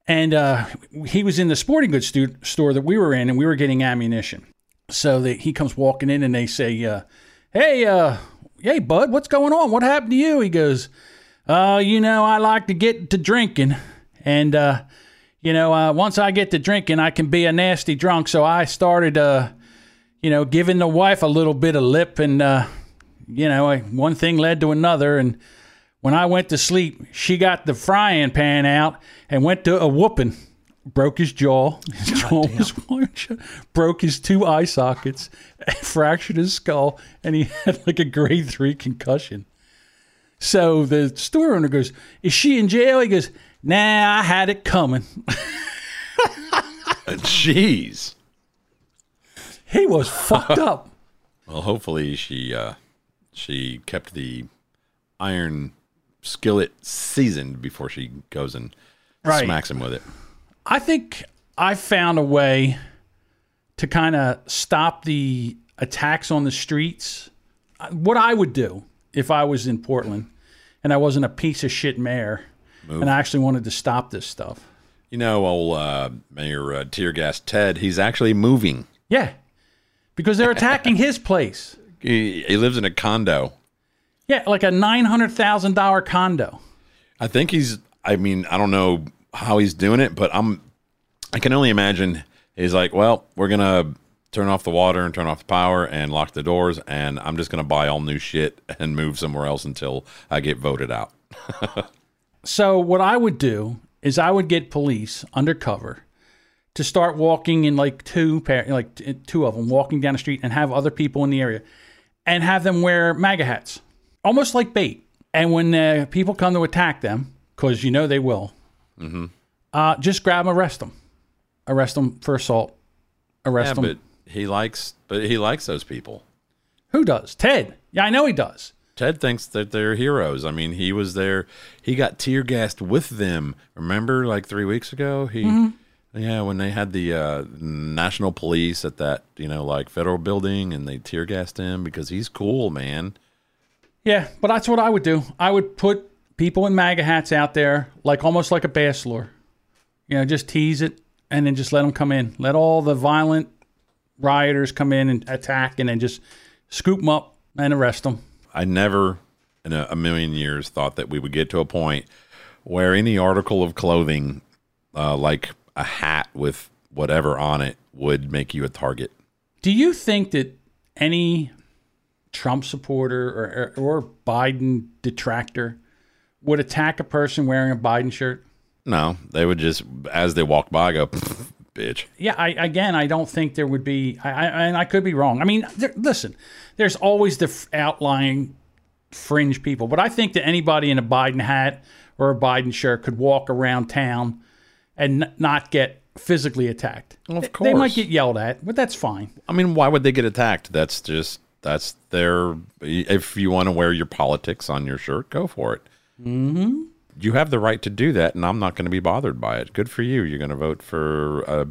S3: And uh, he was in the sporting goods stu- store that we were in, and we were getting ammunition. So they, he comes walking in, and they say, uh, "Hey, uh, hey, bud, what's going on? What happened to you?" He goes, "Uh, you know, I like to get to drinking, and uh, you know, uh, once I get to drinking, I can be a nasty drunk. So I started, uh, you know, giving the wife a little bit of lip, and uh, you know, one thing led to another, and." When I went to sleep, she got the frying pan out and went to a whooping. Broke his jaw. <laughs> His jaw was <laughs> shut. Broke his two eye sockets, <laughs> fractured his skull, and he had like a grade three concussion. So the store owner goes, Is she in jail? He goes, Nah, I had it coming.
S2: Jeez.
S3: He was fucked up.
S2: Well, hopefully she uh, she kept the iron skillet seasoned before she goes and
S3: Right.
S2: smacks him with it.
S3: I think I found a way to kind of stop the attacks on the streets. Uh, What I would do if I was in Portland and I wasn't a piece of shit mayor and I actually wanted to stop this stuff.
S2: You know, old uh, Mayor uh, Tear Gas Ted, he's actually moving.
S3: Yeah. Because they're attacking his place.
S2: He, he lives in a condo.
S3: Yeah, like a $900,000 condo.
S2: I think he's. I mean, I don't know how he's doing it, but I'm. I can only imagine he's like, well, we're gonna turn off the water and turn off the power and lock the doors, and I'm just gonna buy all new shit <laughs> and move somewhere else until I get voted out.
S3: So what I would do is I would get police undercover to start walking in like two pair, like two of them walking down the street and have other people in the area and have them wear MAGA hats, almost like bait. And when uh, people come to attack them, because you know they will, uh, just grab them, arrest them, arrest them for assault, arrest
S2: Yeah,
S3: them.
S2: but he likes, but he likes those people.
S3: Who does? Ted. Yeah, I know he does.
S2: Ted thinks that they're heroes. I mean, he was there. He got tear gassed with them. Remember, like three weeks ago, he,
S3: Mm-hmm.
S2: yeah, when they had the uh, national police at that, you know, like federal building, and they tear gassed him because he's cool, man.
S3: Yeah, but that's what I would do. I would put people in MAGA hats out there, like almost like a bass lure. You know, just tease it and then just let them come in. Let all the violent rioters come in and attack, and then just scoop them up and arrest them.
S2: I never in a, a million years thought that we would get to a point where any article of clothing, uh, like a hat with whatever on it, would make you a target.
S3: Do you think that any Trump supporter or, or, or Biden detractor would attack a person wearing a Biden shirt?
S2: No, they would just, as they walk by, go, <laughs> bitch.
S3: Yeah, I again, I don't think there would be. I, I and I could be wrong. I mean, there, listen, there's always the f- outlying fringe people, but I think that anybody in a Biden hat or a Biden shirt could walk around town and n- not get physically attacked.
S2: Of
S3: They- they might get yelled at, but that's fine.
S2: I mean, why would they get attacked? That's just that's their. If you want to wear your politics on your shirt, go for it. Mm-hmm. You have the right to do that, and I'm not going to be bothered by it. Good for you. You're going to vote for a,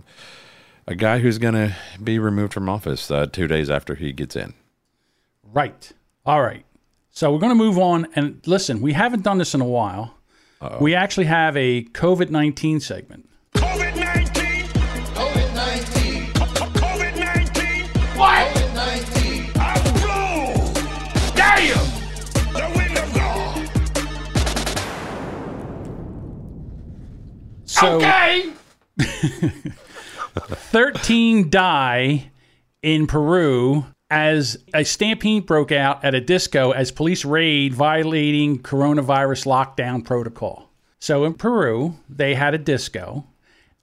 S2: a guy who's going to be removed from office uh, two days after he gets in.
S3: Right. All right. So we're going to move on. And listen, we haven't done this in a while. We actually have a COVID 19 segment. So
S9: Okay. <laughs>
S3: 13 die in Peru as a stampede broke out at a disco as police raid violating coronavirus lockdown protocol. So in Peru, they had a disco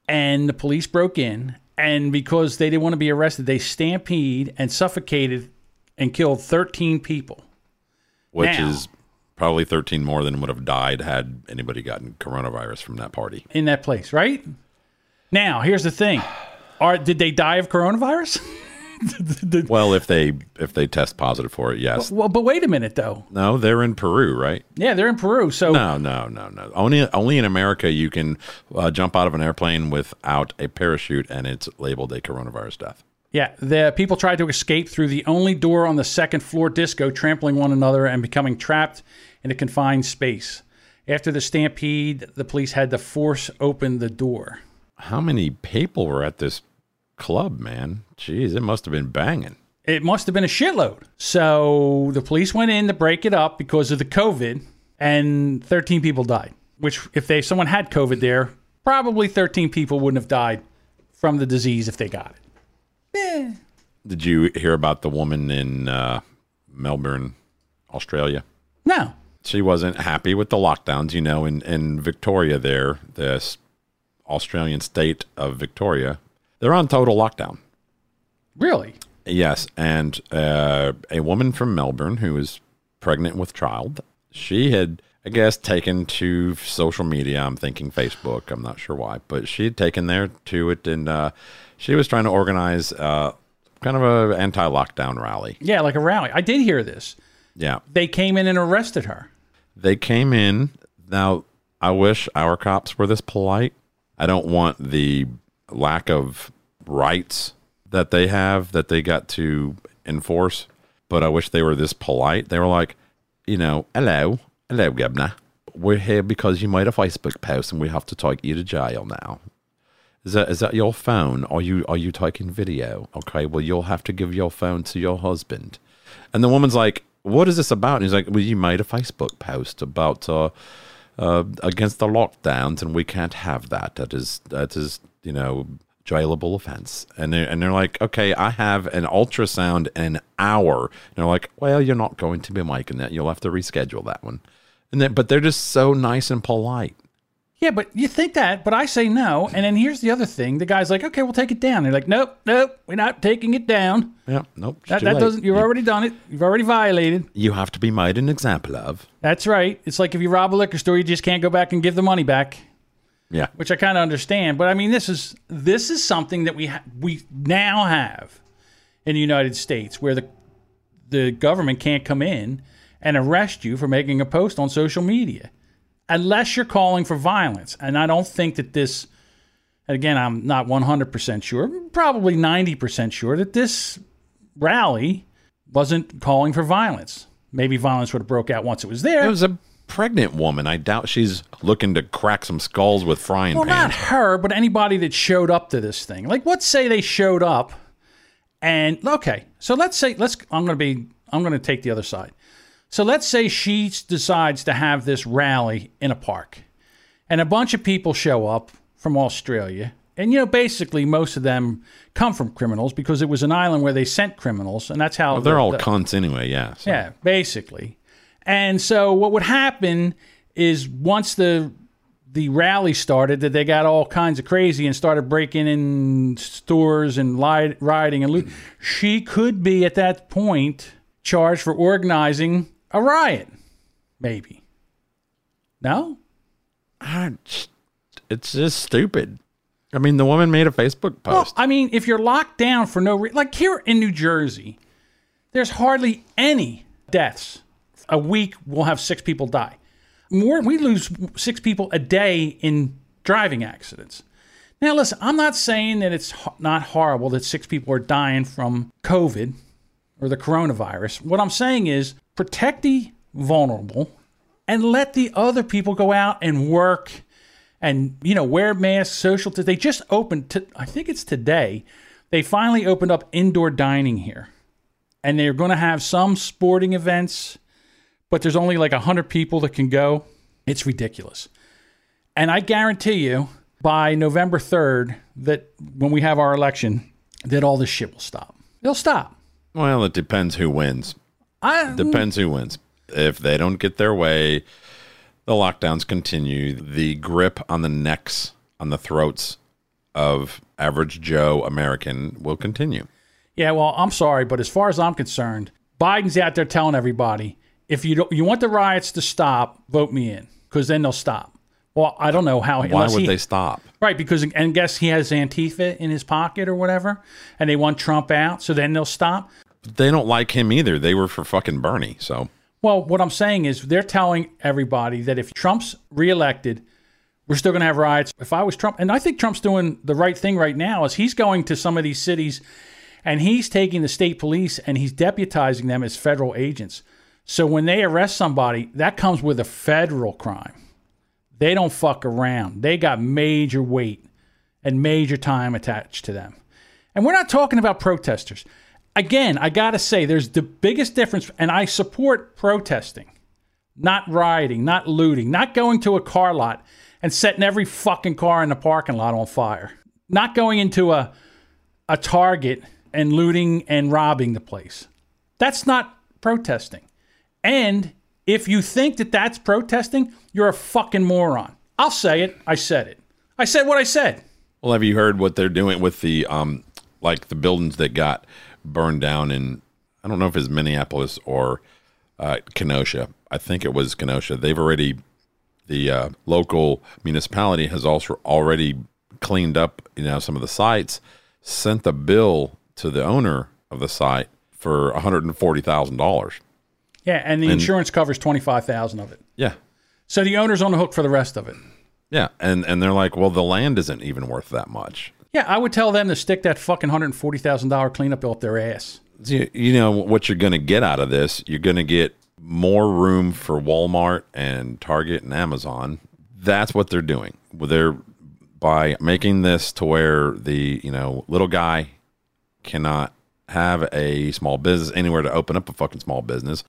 S3: and the police broke in and because they didn't want to be arrested, they stampede and suffocated and killed 13 people.
S2: which
S3: Now-
S2: is probably 13 more than would have died had anybody gotten coronavirus from that party.
S3: in that place, right? Now, here's the thing. Are did they die of coronavirus? <laughs>
S2: Well, if they if they test positive for it, yes.
S3: well, but wait a minute though.
S2: No, they're in Peru, right?
S3: Yeah, they're in Peru. So
S2: No, no, no, no. Only only in America you can uh, jump out of an airplane without a parachute, and it's labeled a coronavirus death.
S3: Yeah, the people tried to escape through the only door on the second floor disco, trampling one another and becoming trapped in a confined space. After the stampede, the police had to force open the door.
S2: How many people were at this club, man? Jeez, it must have been banging.
S3: It must have been a shitload. So the police went in to break it up because of the COVID, and 13 people died. Which, if they someone had COVID there, probably 13 people wouldn't have died from the disease if they got it.
S2: Did you hear about the woman in uh, Melbourne, Australia?
S3: No.
S2: She wasn't happy with the lockdowns. You know, in, in Victoria, there, this Australian state of Victoria, they're on total lockdown.
S3: Really?
S2: Yes, and uh, a woman from Melbourne who was pregnant with child, she had, I guess, taken to social media. I'm thinking Facebook. I'm not sure why, but she had taken there to it, and uh, she was trying to organize uh, kind of a anti-lockdown rally.
S3: Yeah, like a rally. I did hear this.
S2: Yeah,
S3: They came in and arrested her.
S2: they came in. Now, I wish our cops were this polite. I don't want the lack of rights that they have that they got to enforce. But I wish they were this polite. They were like, you know, hello, hello, Governor. We're here because you made a Facebook post and we have to take you to jail now. Is that is that your phone? Are you are you taking video? Okay, well you'll have to give your phone to your husband. And the woman's like, "What is this about?" And he's like, "Well, you made a Facebook post about uh, uh, against the lockdowns, and we can't have that. That is that is you know jailable offense." And they and they're like, "Okay, I have an ultrasound in an hour." And they're like, "Well, you're not going to be making that. You'll have to reschedule that one." And then, but they're just so nice and polite.
S3: Yeah, but you think that, but I say no. And then here's the other thing: the guy's like, "Okay, we'll take it down." They're like, "Nope, nope, we're not taking it down.
S2: Yeah, nope.
S3: That, that doesn't. You've
S2: You-
S3: already done it. You've already violated."
S2: You have to be made an example of.
S3: That's right. It's like if you rob a liquor store, you just can't go back and give the money back,
S2: Yeah.
S3: which I kind of understand. But I mean, this is this is something that we ha- we now have in the United States, where the the government can't come in and arrest you for making a post on social media, unless you're calling for violence. And I don't think that this, again, I'm not 100% sure, probably 90% sure that this rally wasn't calling for violence. Maybe violence would have broke out once it was there.
S2: It was a pregnant woman. I doubt she's looking to crack some skulls with frying
S3: Well, not her, but anybody that showed up to this thing. Like, let's say they showed up, and okay, so let's say let's. I'm going to be. I'm going to take the other side. So let's say she decides to have this rally in a park, and a bunch of people show up from Australia, and you know, basically most of them come from criminals because it was an island where they sent criminals, and that's how
S2: Well, they're
S3: the-
S2: all
S3: the-
S2: cunts anyway. Yeah. so-
S3: yeah, basically. And so what would happen is once the the rally started, that they got all kinds of crazy and started breaking in stores and li- rioting and loot. She could be at that point charged for organizing a riot, maybe. No,
S2: It's just stupid. I mean, the woman made a Facebook
S3: Well,
S2: post.
S3: I mean, if you're locked down for no reason, like here in New Jersey, there's hardly any deaths. A week, we'll have six people die. More, we lose six people a day in driving accidents. Now, listen, I'm not saying that it's not horrible that six people are dying from COVID or the coronavirus. What I'm saying is protect the vulnerable and let the other people go out and work and you know wear masks social they just opened to, i think it's today they finally opened up indoor dining here. And they're going to have some sporting events but there's only like 100 people that can go. It's ridiculous. And i guarantee you by november 3rd that when we have our election that all this shit will stop. It'll stop.
S2: Well, it depends who wins.
S3: I,
S2: Depends who wins. If they don't get their way, the lockdowns continue. The grip on the necks, on the throats of average Joe American will continue.
S3: Yeah, well, I'm sorry, but as far as I'm concerned, Biden's out there telling everybody if you don't, you want the riots to stop, vote me in because then they'll stop. Well, I don't know how.
S2: Why would
S3: he-
S2: they stop?
S3: Right, because and guess he has Antifa in his pocket or whatever, and they want Trump out, so then they'll stop.
S2: They don't like him either. They were for fucking Bernie. So
S3: Well, what I'm saying is they're telling everybody that if Trump's reelected, we're still going to have riots. If I was Trump, and I think Trump's doing the right thing right now, is he's going to some of these cities and he's taking the state police and he's deputizing them as federal agents. So when they arrest somebody, that comes with a federal crime. They don't fuck around. They got major weight and major time attached to them. And we're not talking about protesters. Again, I got to say, there's the biggest difference, and I support protesting, not rioting, not looting, not going to a car lot and setting every fucking car in the parking lot on fire, not going into a, a Target and looting and robbing the place. That's not protesting. And if you think that that's protesting, you're a fucking moron. I'll say it. I said it. I said what I said.
S2: Well, have you heard what they're doing with the um like the buildings that got burned down in I don't know if it's Minneapolis or uh, Kenosha. I think it was Kenosha. They've already the uh, local municipality has also already cleaned up you know some of the sites, sent the bill to the owner of the site for one hundred and forty thousand dollars.
S3: Yeah, and the
S2: And-
S3: insurance covers twenty five thousand of it.
S2: Yeah,
S3: So the owner's on the hook for the rest of it.
S2: yeah, and and they're like, well, the land isn't even worth that much.
S3: Yeah, I would tell them to stick that fucking hundred and forty thousand dollar cleanup bill up their ass.
S2: You, you know what you're going to get out of this? You're going to get more room for Walmart and Target and Amazon. That's what they're doing. They're by making this to where the you know little guy cannot have a small business anywhere to open up a fucking small business.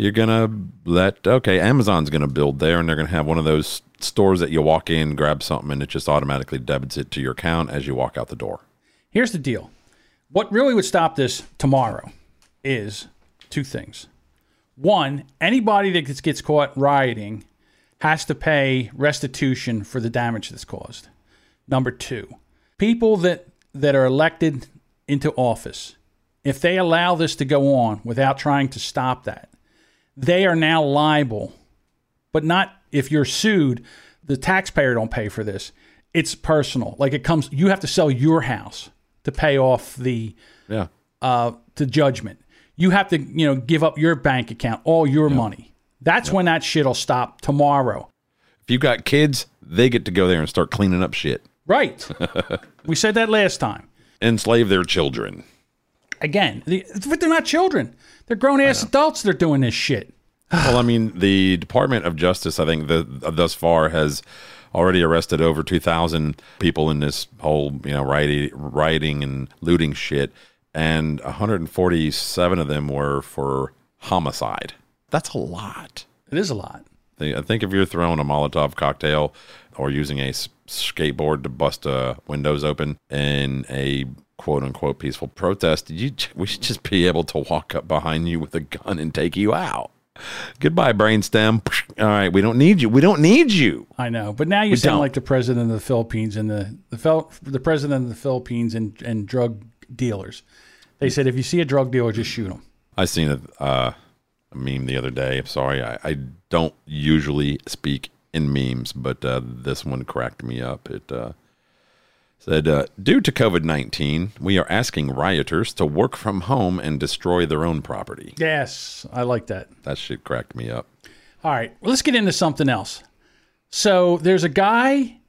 S2: You're gonna let okay, Amazon's gonna build there, and they're gonna have one of those stores that you walk in, grab something, and it just automatically debits it to your account as you walk out the door.
S3: Here's the deal. What really would stop this tomorrow is two things. One, anybody that gets, caught rioting has to pay restitution for the damage that's caused. Number two, people that, that are elected into office, if they allow this to go on without trying to stop that, they are now liable. But not if you're sued, the taxpayer don't pay for this. It's personal. Like it comes, you have to sell your house to pay off the
S2: Yeah.
S3: uh, the judgment. You have to, you know, give up your bank account, all your money. That's when that shit'll stop tomorrow.
S2: If you've got kids, they get to go there and start cleaning up shit.
S3: Right. <laughs> we said that last time.
S2: Enslave their children.
S3: Again, the, but they're not children. They're grown ass adults. They're doing this shit. <sighs>
S2: well, I mean, the Department of Justice, I think, the, thus far has already arrested over 2,000 people in this whole, you know, rioting, rioting and looting shit, and 147 of them were for homicide. That's a lot.
S3: It is a lot.
S2: I think if you're throwing a Molotov cocktail or using a skateboard to bust uh, windows open in a quote unquote peaceful protest, you we should just be able to walk up behind you with a gun and take you out. Goodbye, brainstem. All right, we don't need you. We don't need you.
S3: I know, but now you
S2: We
S3: sound
S2: don't.
S3: like the president of the Philippines and the the, fel- the president of the Philippines and, and drug dealers. They said if you see a drug dealer, just shoot him.
S2: I seen a, uh, a meme the other day. I'm sorry, I, I don't usually speak in memes, but uh, this one cracked me up. It uh, said, uh, "Due to COVID nineteen, we are asking rioters to work from home and destroy their own property."
S3: Yes, I like that.
S2: That shit cracked me up.
S3: All right, well, let's get into something else. So there's a guy,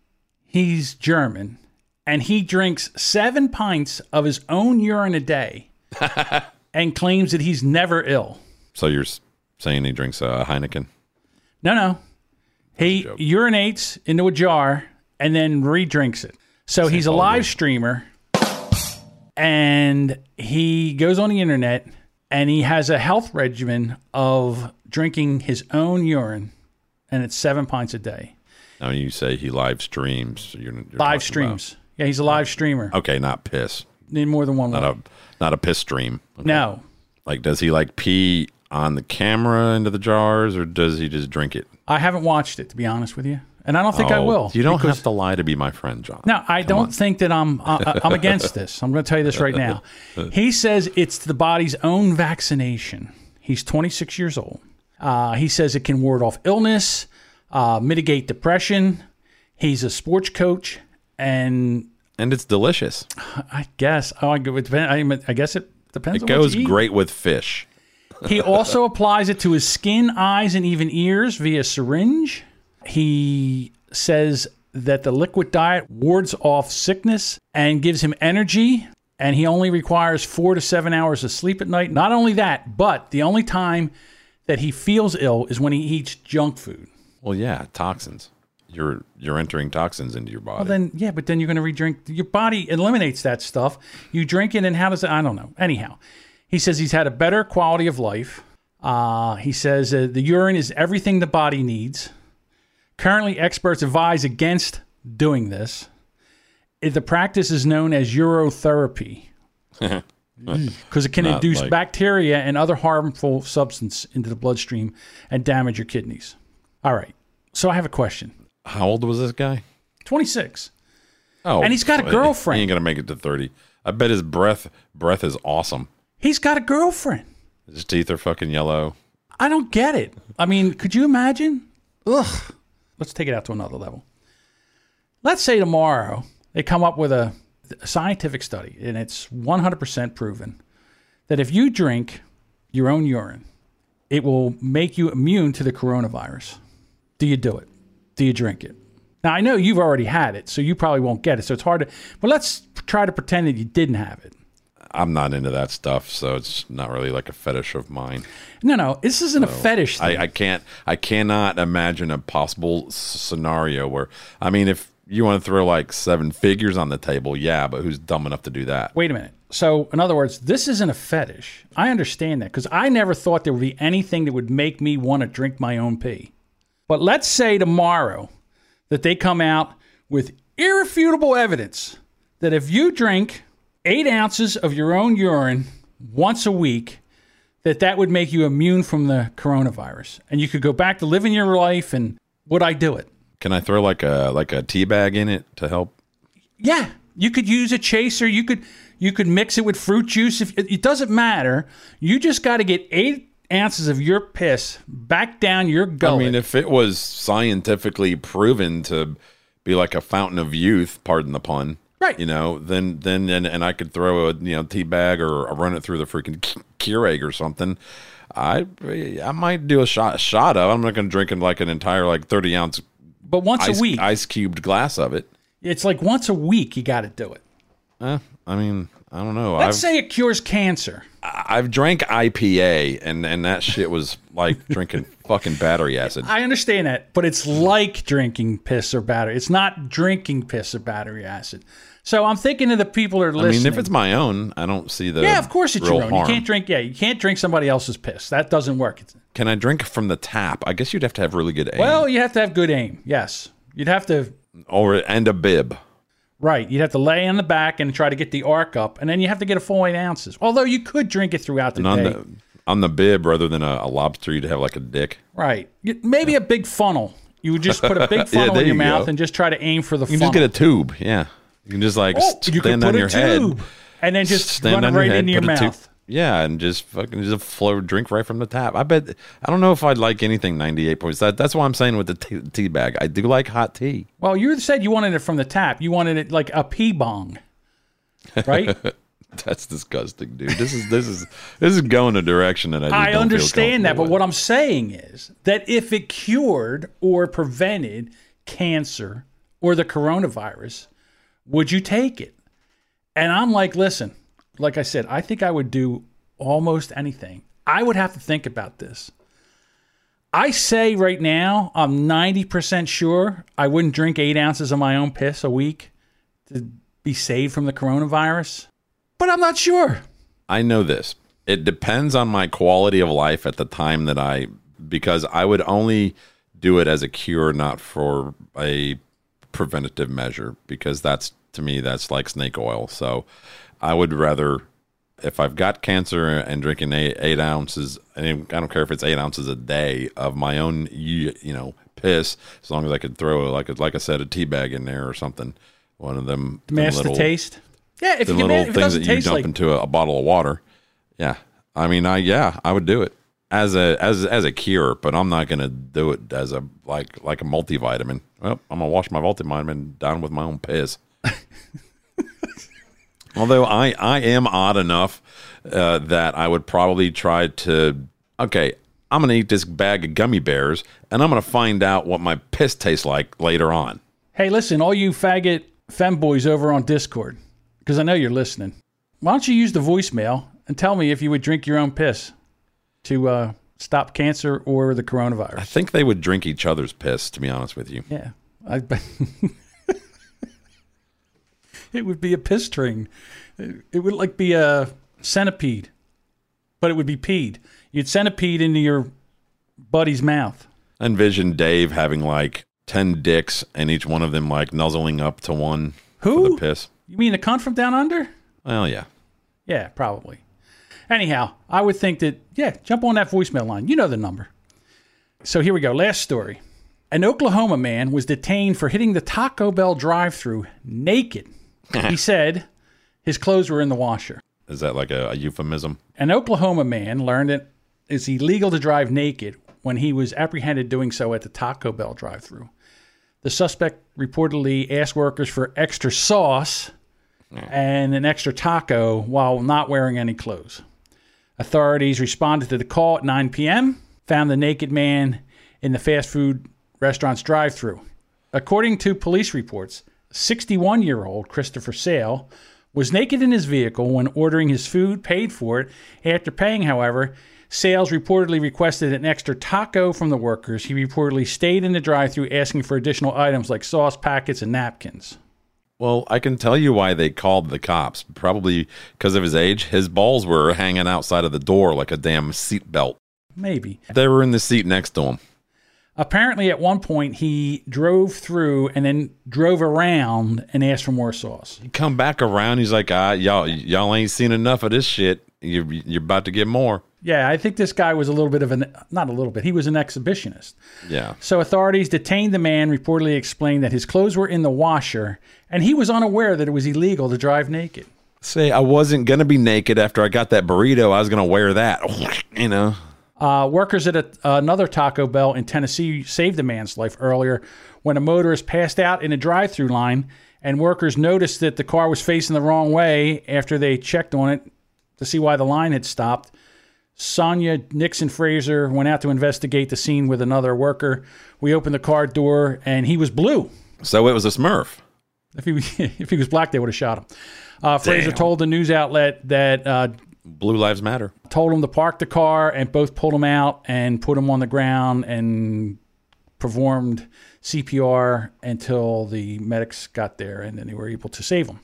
S3: he's German, and he drinks seven pints of his own urine a day <laughs> and claims that he's never ill.
S2: So you're saying he drinks uh, Heineken?
S3: No, no. He urinates into a jar and then re-drinks it. So he's a live streamer and he goes on the internet and he has a health regimen of drinking his own urine and it's seven pints a day.
S2: Now you say he live streams. You're, you're
S3: Live
S2: about-
S3: streams. Yeah, he's a live streamer
S2: Okay, not piss.
S3: in more than one
S2: Not
S3: way.
S2: a not a piss stream. Okay.
S3: No,
S2: Like, does he like pee on the camera into the jars, or does he just drink it?
S3: I haven't watched it to be honest with you, and I don't think I
S2: Oh,
S3: will.
S2: You don't have to lie to be my friend, John.
S3: No, I
S2: Come
S3: don't
S2: on.
S3: think that I'm I, I'm against this. I'm going to tell you this right now. <laughs> He says it's the body's own vaccination. He's 26 years old. Uh, he says it can ward off illness, uh, mitigate depression. He's a sports coach, and
S2: and it's delicious.
S3: I guess oh, I, it depend, I, I guess it depends.
S2: It
S3: on what
S2: goes great with fish.
S3: He also applies it to his skin, eyes, and even ears via syringe. He says that the liquid diet wards off sickness and gives him energy, and he only requires four to seven hours of sleep at night. Not only that, but the only time that he feels ill is when he eats junk food.
S2: Well, yeah, toxins. You're you're entering toxins into your body.
S3: Well, then, yeah, but then you're going to re-drink. Your body eliminates that stuff. You drink it, and how does it? I don't know. Anyhow, he says he's had a better quality of life. Uh, he says uh, the urine is everything the body needs. Currently, experts advise against doing this. The practice is known as urotherapy <laughs> because it can
S2: Not
S3: induce
S2: like-
S3: bacteria and other harmful substance into the bloodstream and damage your kidneys. All right. So I have a question.
S2: How old was this guy?
S3: 26.
S2: Oh,
S3: And he's got a girlfriend.
S2: He ain't gonna make it to thirty. I bet his breath breath is awesome.
S3: He's got a girlfriend.
S2: His teeth are fucking yellow.
S3: I don't get it. I mean, could you imagine? Ugh. Let's take it out to another level. Let's say tomorrow they come up with a, a scientific study, and it's 100% proven that if you drink your own urine, it will make you immune to the coronavirus. Do you do it? Do you drink it? Now I know you've already had it, so you probably won't get it. So it's hard to. But let's try to pretend that you didn't have it.
S2: I'm not into that stuff, so it's not really like a fetish of mine.
S3: No, no, this isn't a fetish thing.
S2: I, I can't. I cannot imagine a possible s- scenario where. I mean, if you want to throw like seven figures on the table, yeah, but who's dumb enough to do that?
S3: Wait a minute. So, in other words, this isn't a fetish. I understand that because I never thought there would be anything that would make me want to drink my own pee. But let's say tomorrow that they come out with irrefutable evidence that if you drink eight ounces of your own urine once a week, that that would make you immune from the coronavirus, and you could go back to living your life. And would I do it?
S2: Can I throw like a like a tea bag in it to help?
S3: Yeah, you could use a chaser. You could you could mix it with fruit juice. If it, it doesn't matter, you just got to get eight ounces of your piss back down your
S2: gut.
S3: I
S2: mean, if it was scientifically proven to be like a fountain of youth, pardon the pun,
S3: Right.
S2: You know, then then and, and I could throw a you know tea bag or run it through the freaking Keurig or something. I I might do a shot shot of. I'm not going to drink in like an entire like 30 ounce
S3: but once
S2: ice,
S3: a week,
S2: ice cubed glass of it.
S3: it's like once a week you got to do it.
S2: Eh, I mean, I don't know.
S3: Let's
S2: I've
S3: say it cures cancer.
S2: I've drank IPA and and that shit was like <laughs> drinking fucking battery acid.
S3: I understand that, but it's like drinking piss or battery. It's not drinking piss or battery acid. So I'm thinking of the people that are listening.
S2: I mean, if it's my own, I don't see the
S3: yeah, of course it's your own.
S2: harm.
S3: You can't drink. Yeah, you can't drink somebody else's piss. That doesn't work. It's,
S2: Can I drink from the tap? I guess you'd have to have really good aim.
S3: well, you have to have good aim. Yes, you'd have to.
S2: or and a bib.
S3: Right, you'd have to lay on the back and try to get the arc up, and then you have to get a full eight ounces. Although you could drink it throughout the
S2: And on
S3: day.
S2: the on the bib rather than a, a lobster, you'd have like a dick.
S3: right, maybe a big funnel. You would just put a big <laughs> funnel
S2: there
S3: in your
S2: you
S3: mouth
S2: go.
S3: and just try to aim for the
S2: You
S3: funnel.
S2: just get a tube. Yeah, you can just like
S3: Oh,
S2: stand on your head,
S3: and then just
S2: stand
S3: run right
S2: your head,
S3: into your
S2: put a tube-
S3: mouth.
S2: Yeah, and just fucking just flow drink right from the tap. I bet. I don't know if I'd like anything ninety eight points. That, that's why I'm saying with the tea, tea bag. I do like hot tea.
S3: Well, you said you wanted it from the tap. You wanted it like a pee bong, right? <laughs>
S2: That's disgusting, dude. This is this is this is going a direction that I.
S3: I understand that, but what I'm saying is that if it cured or prevented cancer or the coronavirus, would you take it? And I'm like, listen, like I said, I think I would do almost anything. I would have to think about this. I say right now, I'm 90% sure I wouldn't drink eight ounces of my own piss a week to be saved from the coronavirus, but I'm not sure.
S2: I know this. It depends on my quality of life at the time that I, because I would only do it as a cure, not for a preventative measure, because that's to me that's like snake oil. So I would rather, if I've got cancer and drinking eight, eight ounces, and I don't care if it's eight ounces a day of my own, you, you know, piss, as long as I could throw like like I said, a tea bag in there or something. One of them, them
S3: Mask
S2: little-
S3: the taste. Yeah, if
S2: the little
S3: if
S2: things that you dump
S3: like
S2: into a, a bottle of water. Yeah, I mean, I yeah, I would do it as a as as a cure, but I'm not gonna do it as a like like a multivitamin. Well, I'm gonna wash my multivitamin down with my own piss. Although I I am odd enough uh, that I would probably try to okay. I'm gonna eat this bag of gummy bears, and I'm gonna find out what my piss tastes like later on.
S3: Hey, listen, all you faggot femboys over on Discord, because I know you're listening. Why don't you use the voicemail and tell me if you would drink your own piss to uh, stop cancer or the coronavirus?
S2: I think they would drink each other's piss. To be honest with you.
S3: Yeah, I <laughs> bet <laughs> it would be a piss train. It would like be a centipede, but it would be peed. You'd centipede into your buddy's mouth.
S2: envision Dave having like 10 dicks and each one of them like nuzzling up to one
S3: Who?
S2: the piss.
S3: You mean the cunt from down under?
S2: Well, yeah.
S3: Yeah, probably. Anyhow, I would think that, yeah, jump on that voicemail line. You know the number. So here we go. Last story. An Oklahoma man was detained for hitting the Taco Bell drive through naked. He <laughs> said his clothes were in the washer.
S2: Is that like a, a euphemism?
S3: An Oklahoma man learned it is illegal to drive naked when he was apprehended doing so at the Taco Bell drive through. The suspect reportedly asked workers for extra sauce and an extra taco while not wearing any clothes. Authorities responded to the call at 9 p.m., found the naked man in the fast food restaurant's drive through. According to police reports, 61 year old Christopher Sale was naked in his vehicle when ordering his food, paid for it. After paying, however, Sales reportedly requested an extra taco from the workers. He reportedly stayed in the drive through asking for additional items like sauce packets and napkins.
S2: Well, I can tell you why they called the cops. Probably because of his age. His balls were hanging outside of the door like a damn seatbelt.
S3: Maybe.
S2: They were in the seat next to him.
S3: Apparently, at one point, he drove through and then drove around and asked for more sauce.
S2: He come back around. He's like, ah, y'all, y'all ain't seen enough of this shit. You're, you're about to get more.
S3: Yeah, I think this guy was a little bit of an, not a little bit, he was an exhibitionist.
S2: Yeah.
S3: So authorities detained the man, reportedly explained that his clothes were in the washer and he was unaware that it was illegal to drive naked.
S2: Say I wasn't gonna be naked after I got that burrito. I was gonna wear that. <laughs> You know.
S3: Uh, workers at a, another Taco Bell in Tennessee saved a man's life earlier when a motorist passed out in a drive through line, and workers noticed that the car was facing the wrong way after they checked on it to see why the line had stopped. Sonia Nixon Fraser went out to investigate the scene with another worker. We opened the car door, and he was blue.
S2: So it was a Smurf.
S3: If he <laughs> if he was black, they would have shot him. Uh, Fraser told the news outlet that uh,
S2: Blue lives matter.
S3: told him to park the car, and both pulled him out and put him on the ground and performed CPR until the medics got there, and then they were able to save him.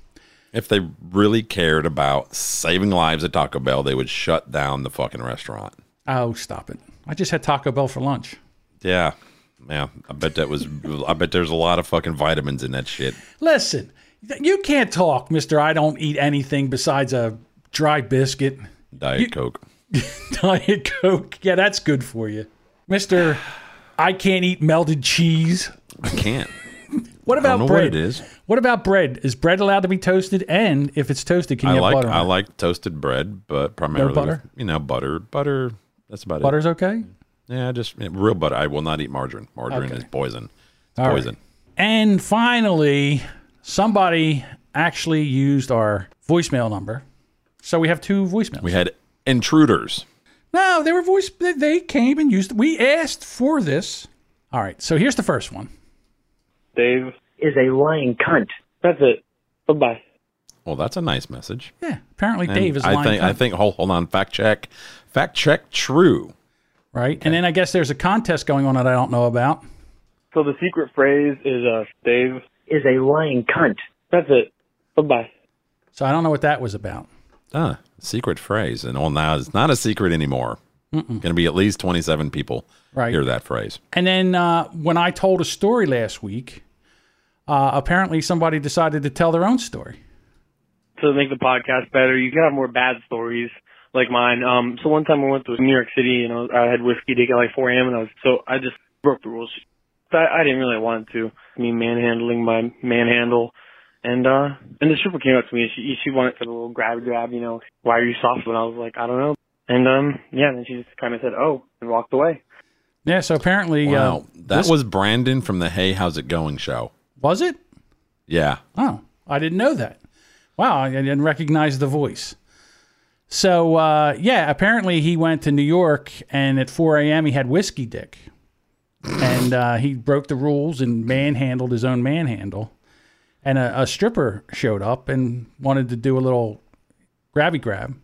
S2: If they really cared about saving lives at Taco Bell, they would shut down the fucking restaurant.
S3: Oh, stop it! I just had Taco Bell for lunch.
S2: Yeah. Yeah. I bet that was I bet there's a lot of fucking vitamins in that shit.
S3: Listen, you can't talk, Mister. I don't eat anything besides a dry biscuit,
S2: Diet Coke. <laughs>
S3: Diet Coke. Yeah, that's good for you, Mister. I can't eat melted cheese.
S2: I can't.
S3: What
S2: I don't
S3: about
S2: know
S3: bread?
S2: what it is.
S3: What about bread? Is bread allowed to be toasted? And if it's toasted, can you
S2: I
S3: have
S2: like
S3: butter?
S2: I
S3: it?
S2: like toasted bread, but primarily
S3: butter?
S2: with, you know butter. Butter. That's about it.
S3: Butter's okay.
S2: Yeah, just real butter. I will not eat margarine. Margarine
S3: Okay.
S2: is poison. It's
S3: All right.
S2: poison.
S3: And finally, somebody actually used our voicemail number. So we have two voicemails.
S2: We had intruders.
S3: no, they were voice. they- They came and used. We asked for this. All right. So here's the first one.
S10: Dave is a lying cunt. That's it. Bye bye.
S2: Well, that's a nice message.
S3: Yeah. Apparently,
S2: And
S3: Dave is. a
S2: I
S3: lying
S2: think I think hold, hold on. Fact check. Fact check. True.
S3: right. And then I guess there's a contest going on that I don't know about.
S10: So the secret phrase is uh Dave is a lying cunt. That's it. Bye bye.
S3: So I don't know what that was about.
S2: Ah, secret phrase. And well, now it's not a secret anymore. Going to be at least 27 people
S3: Right.
S2: hear that phrase.
S3: And then uh, when I told a story last week, uh, apparently somebody decided to tell their own story.
S10: To make the podcast better, you can have more bad stories like mine. Um, so one time I went to New York City and I, was, I had whiskey to get like 4 a.m. and I was so I just broke the rules. I, I didn't really want to. Me manhandling my manhandle. And uh and the stripper came up to me and she she wanted for the little grab grab, you know, why are you soft? And I was like, I don't know. And um yeah, then she just kinda said, Oh and walked away.
S3: Yeah, so apparently,
S2: Wow.
S3: uh,
S2: that
S3: this-
S2: was Brandon from the Hey, How's It Going show.
S3: was it?
S2: Yeah.
S3: Oh, I didn't know that. Wow, I didn't recognize the voice. So uh, yeah, apparently he went to New York, and at 4 a.m. he had whiskey dick, and uh, he broke the rules and manhandled his own manhandle. And a, a stripper showed up and wanted to do a little grabby grab,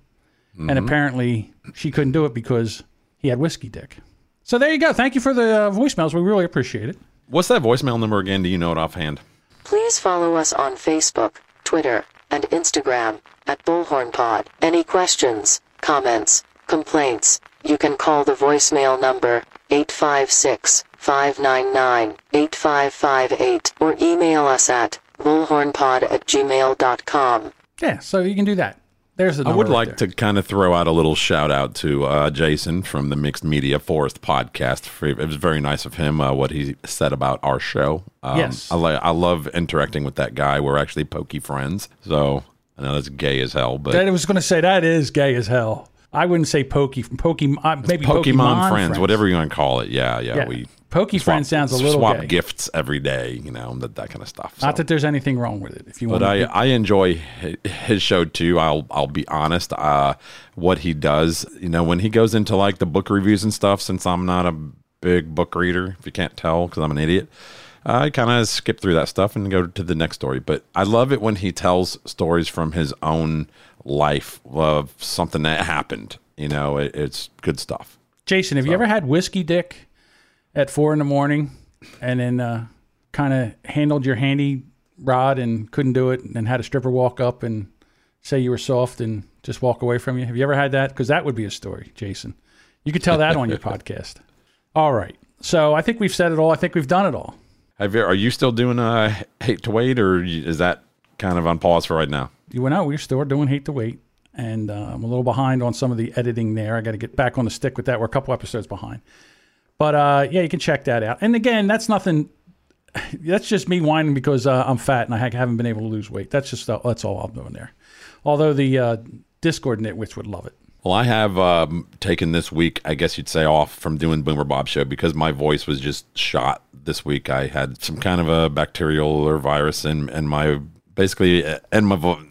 S3: and apparently she couldn't do it because he had whiskey dick. So there you go. Thank you for the uh, voicemails. We really appreciate it.
S2: What's that voicemail number again? Do you know it offhand?
S11: Please follow us on Facebook, Twitter, and Instagram at Bullhorn Pod. Any questions, comments, complaints, you can call the voicemail number 856 599 8558 or email us at bullhornpod at gmail.com.
S3: Yeah, so you can do that. There's the
S2: I would
S3: right
S2: like
S3: there.
S2: to kind of throw out a little shout out to uh, Jason from the Mixed Media Forest podcast. It was very nice of him uh, what he said about our show. Um,
S3: Yes.
S2: I, li- I love interacting with that guy. We're actually pokey friends, so I know that's gay as hell, but
S3: That I was going to say that is gay as hell. I wouldn't say pokey, pokey, uh, maybe
S2: Pokemon,
S3: Pokemon
S2: friends, whatever you want to call it. Yeah, yeah.
S3: Yeah.
S2: We
S3: Pokey
S2: swap-
S3: friend sounds a little
S2: swap
S3: gay.
S2: gifts every day, you know, that, that kind of stuff.
S3: Not that there's anything wrong with it. If you
S2: but
S3: want,
S2: I, I enjoy his show too. I'll I'll be honest. Uh, what he does, you know, when he goes into like the book reviews and stuff. Since I'm not a big book reader, if you can't tell, because I'm an idiot. I kind of skip through that stuff and go to the next story. But I love it when he tells stories from his own life of something that happened. You know, it, it's good stuff.
S3: Jason, have you ever had whiskey dick at four in the morning and then uh, kind of handled your handy rod and couldn't do it and then had a stripper walk up and say you were soft and just walk away from you? Have you ever had that? Because that would be a story, Jason. You could tell that on your <laughs> podcast. All right. So I think we've said it all. I think we've done it all.
S2: Have you, are you still doing uh, Hate to Wait, or is that kind of on pause for right now?
S3: You went out. We're still doing Hate to Wait. And uh, I'm a little behind on some of the editing there. I got to get back on the stick with that. We're a couple episodes behind. But uh, yeah, you can check that out. And again, that's nothing. <sighs> That's just me whining because uh, I'm fat and I haven't been able to lose weight. That's just that's all I'm doing there. Although the uh, Discord nitwits would love it.
S2: Well, I have um, taken this week, I guess you'd say, off from doing Boomer Bob Show because my voice was just shot this week. I had some kind of a bacterial or virus in, in my basically and my voice.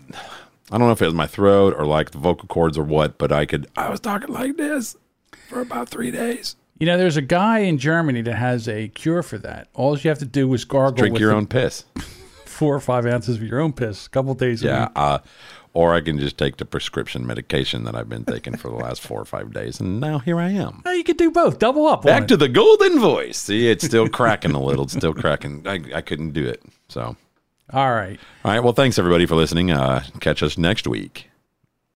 S2: I don't know if it was my throat or like the vocal cords or what, but I could I was talking like this for about three days.
S3: You know, there's a guy in Germany that has a cure for that. All you have to do is gargle
S2: Drink
S3: with
S2: your own piss. <laughs>
S3: four or five ounces of your own piss, a couple days a
S2: Yeah.
S3: week.
S2: Uh, or I can just take the prescription medication that I've been taking for the last four or five days, and now here I am.
S3: Uh, you could do both, double up.
S2: Back
S3: it.
S2: to the golden voice. See, it's still cracking a little. It's still cracking. I, I couldn't do it. So,
S3: All right.
S2: all right. Well, thanks everybody for listening. Uh, catch us next week.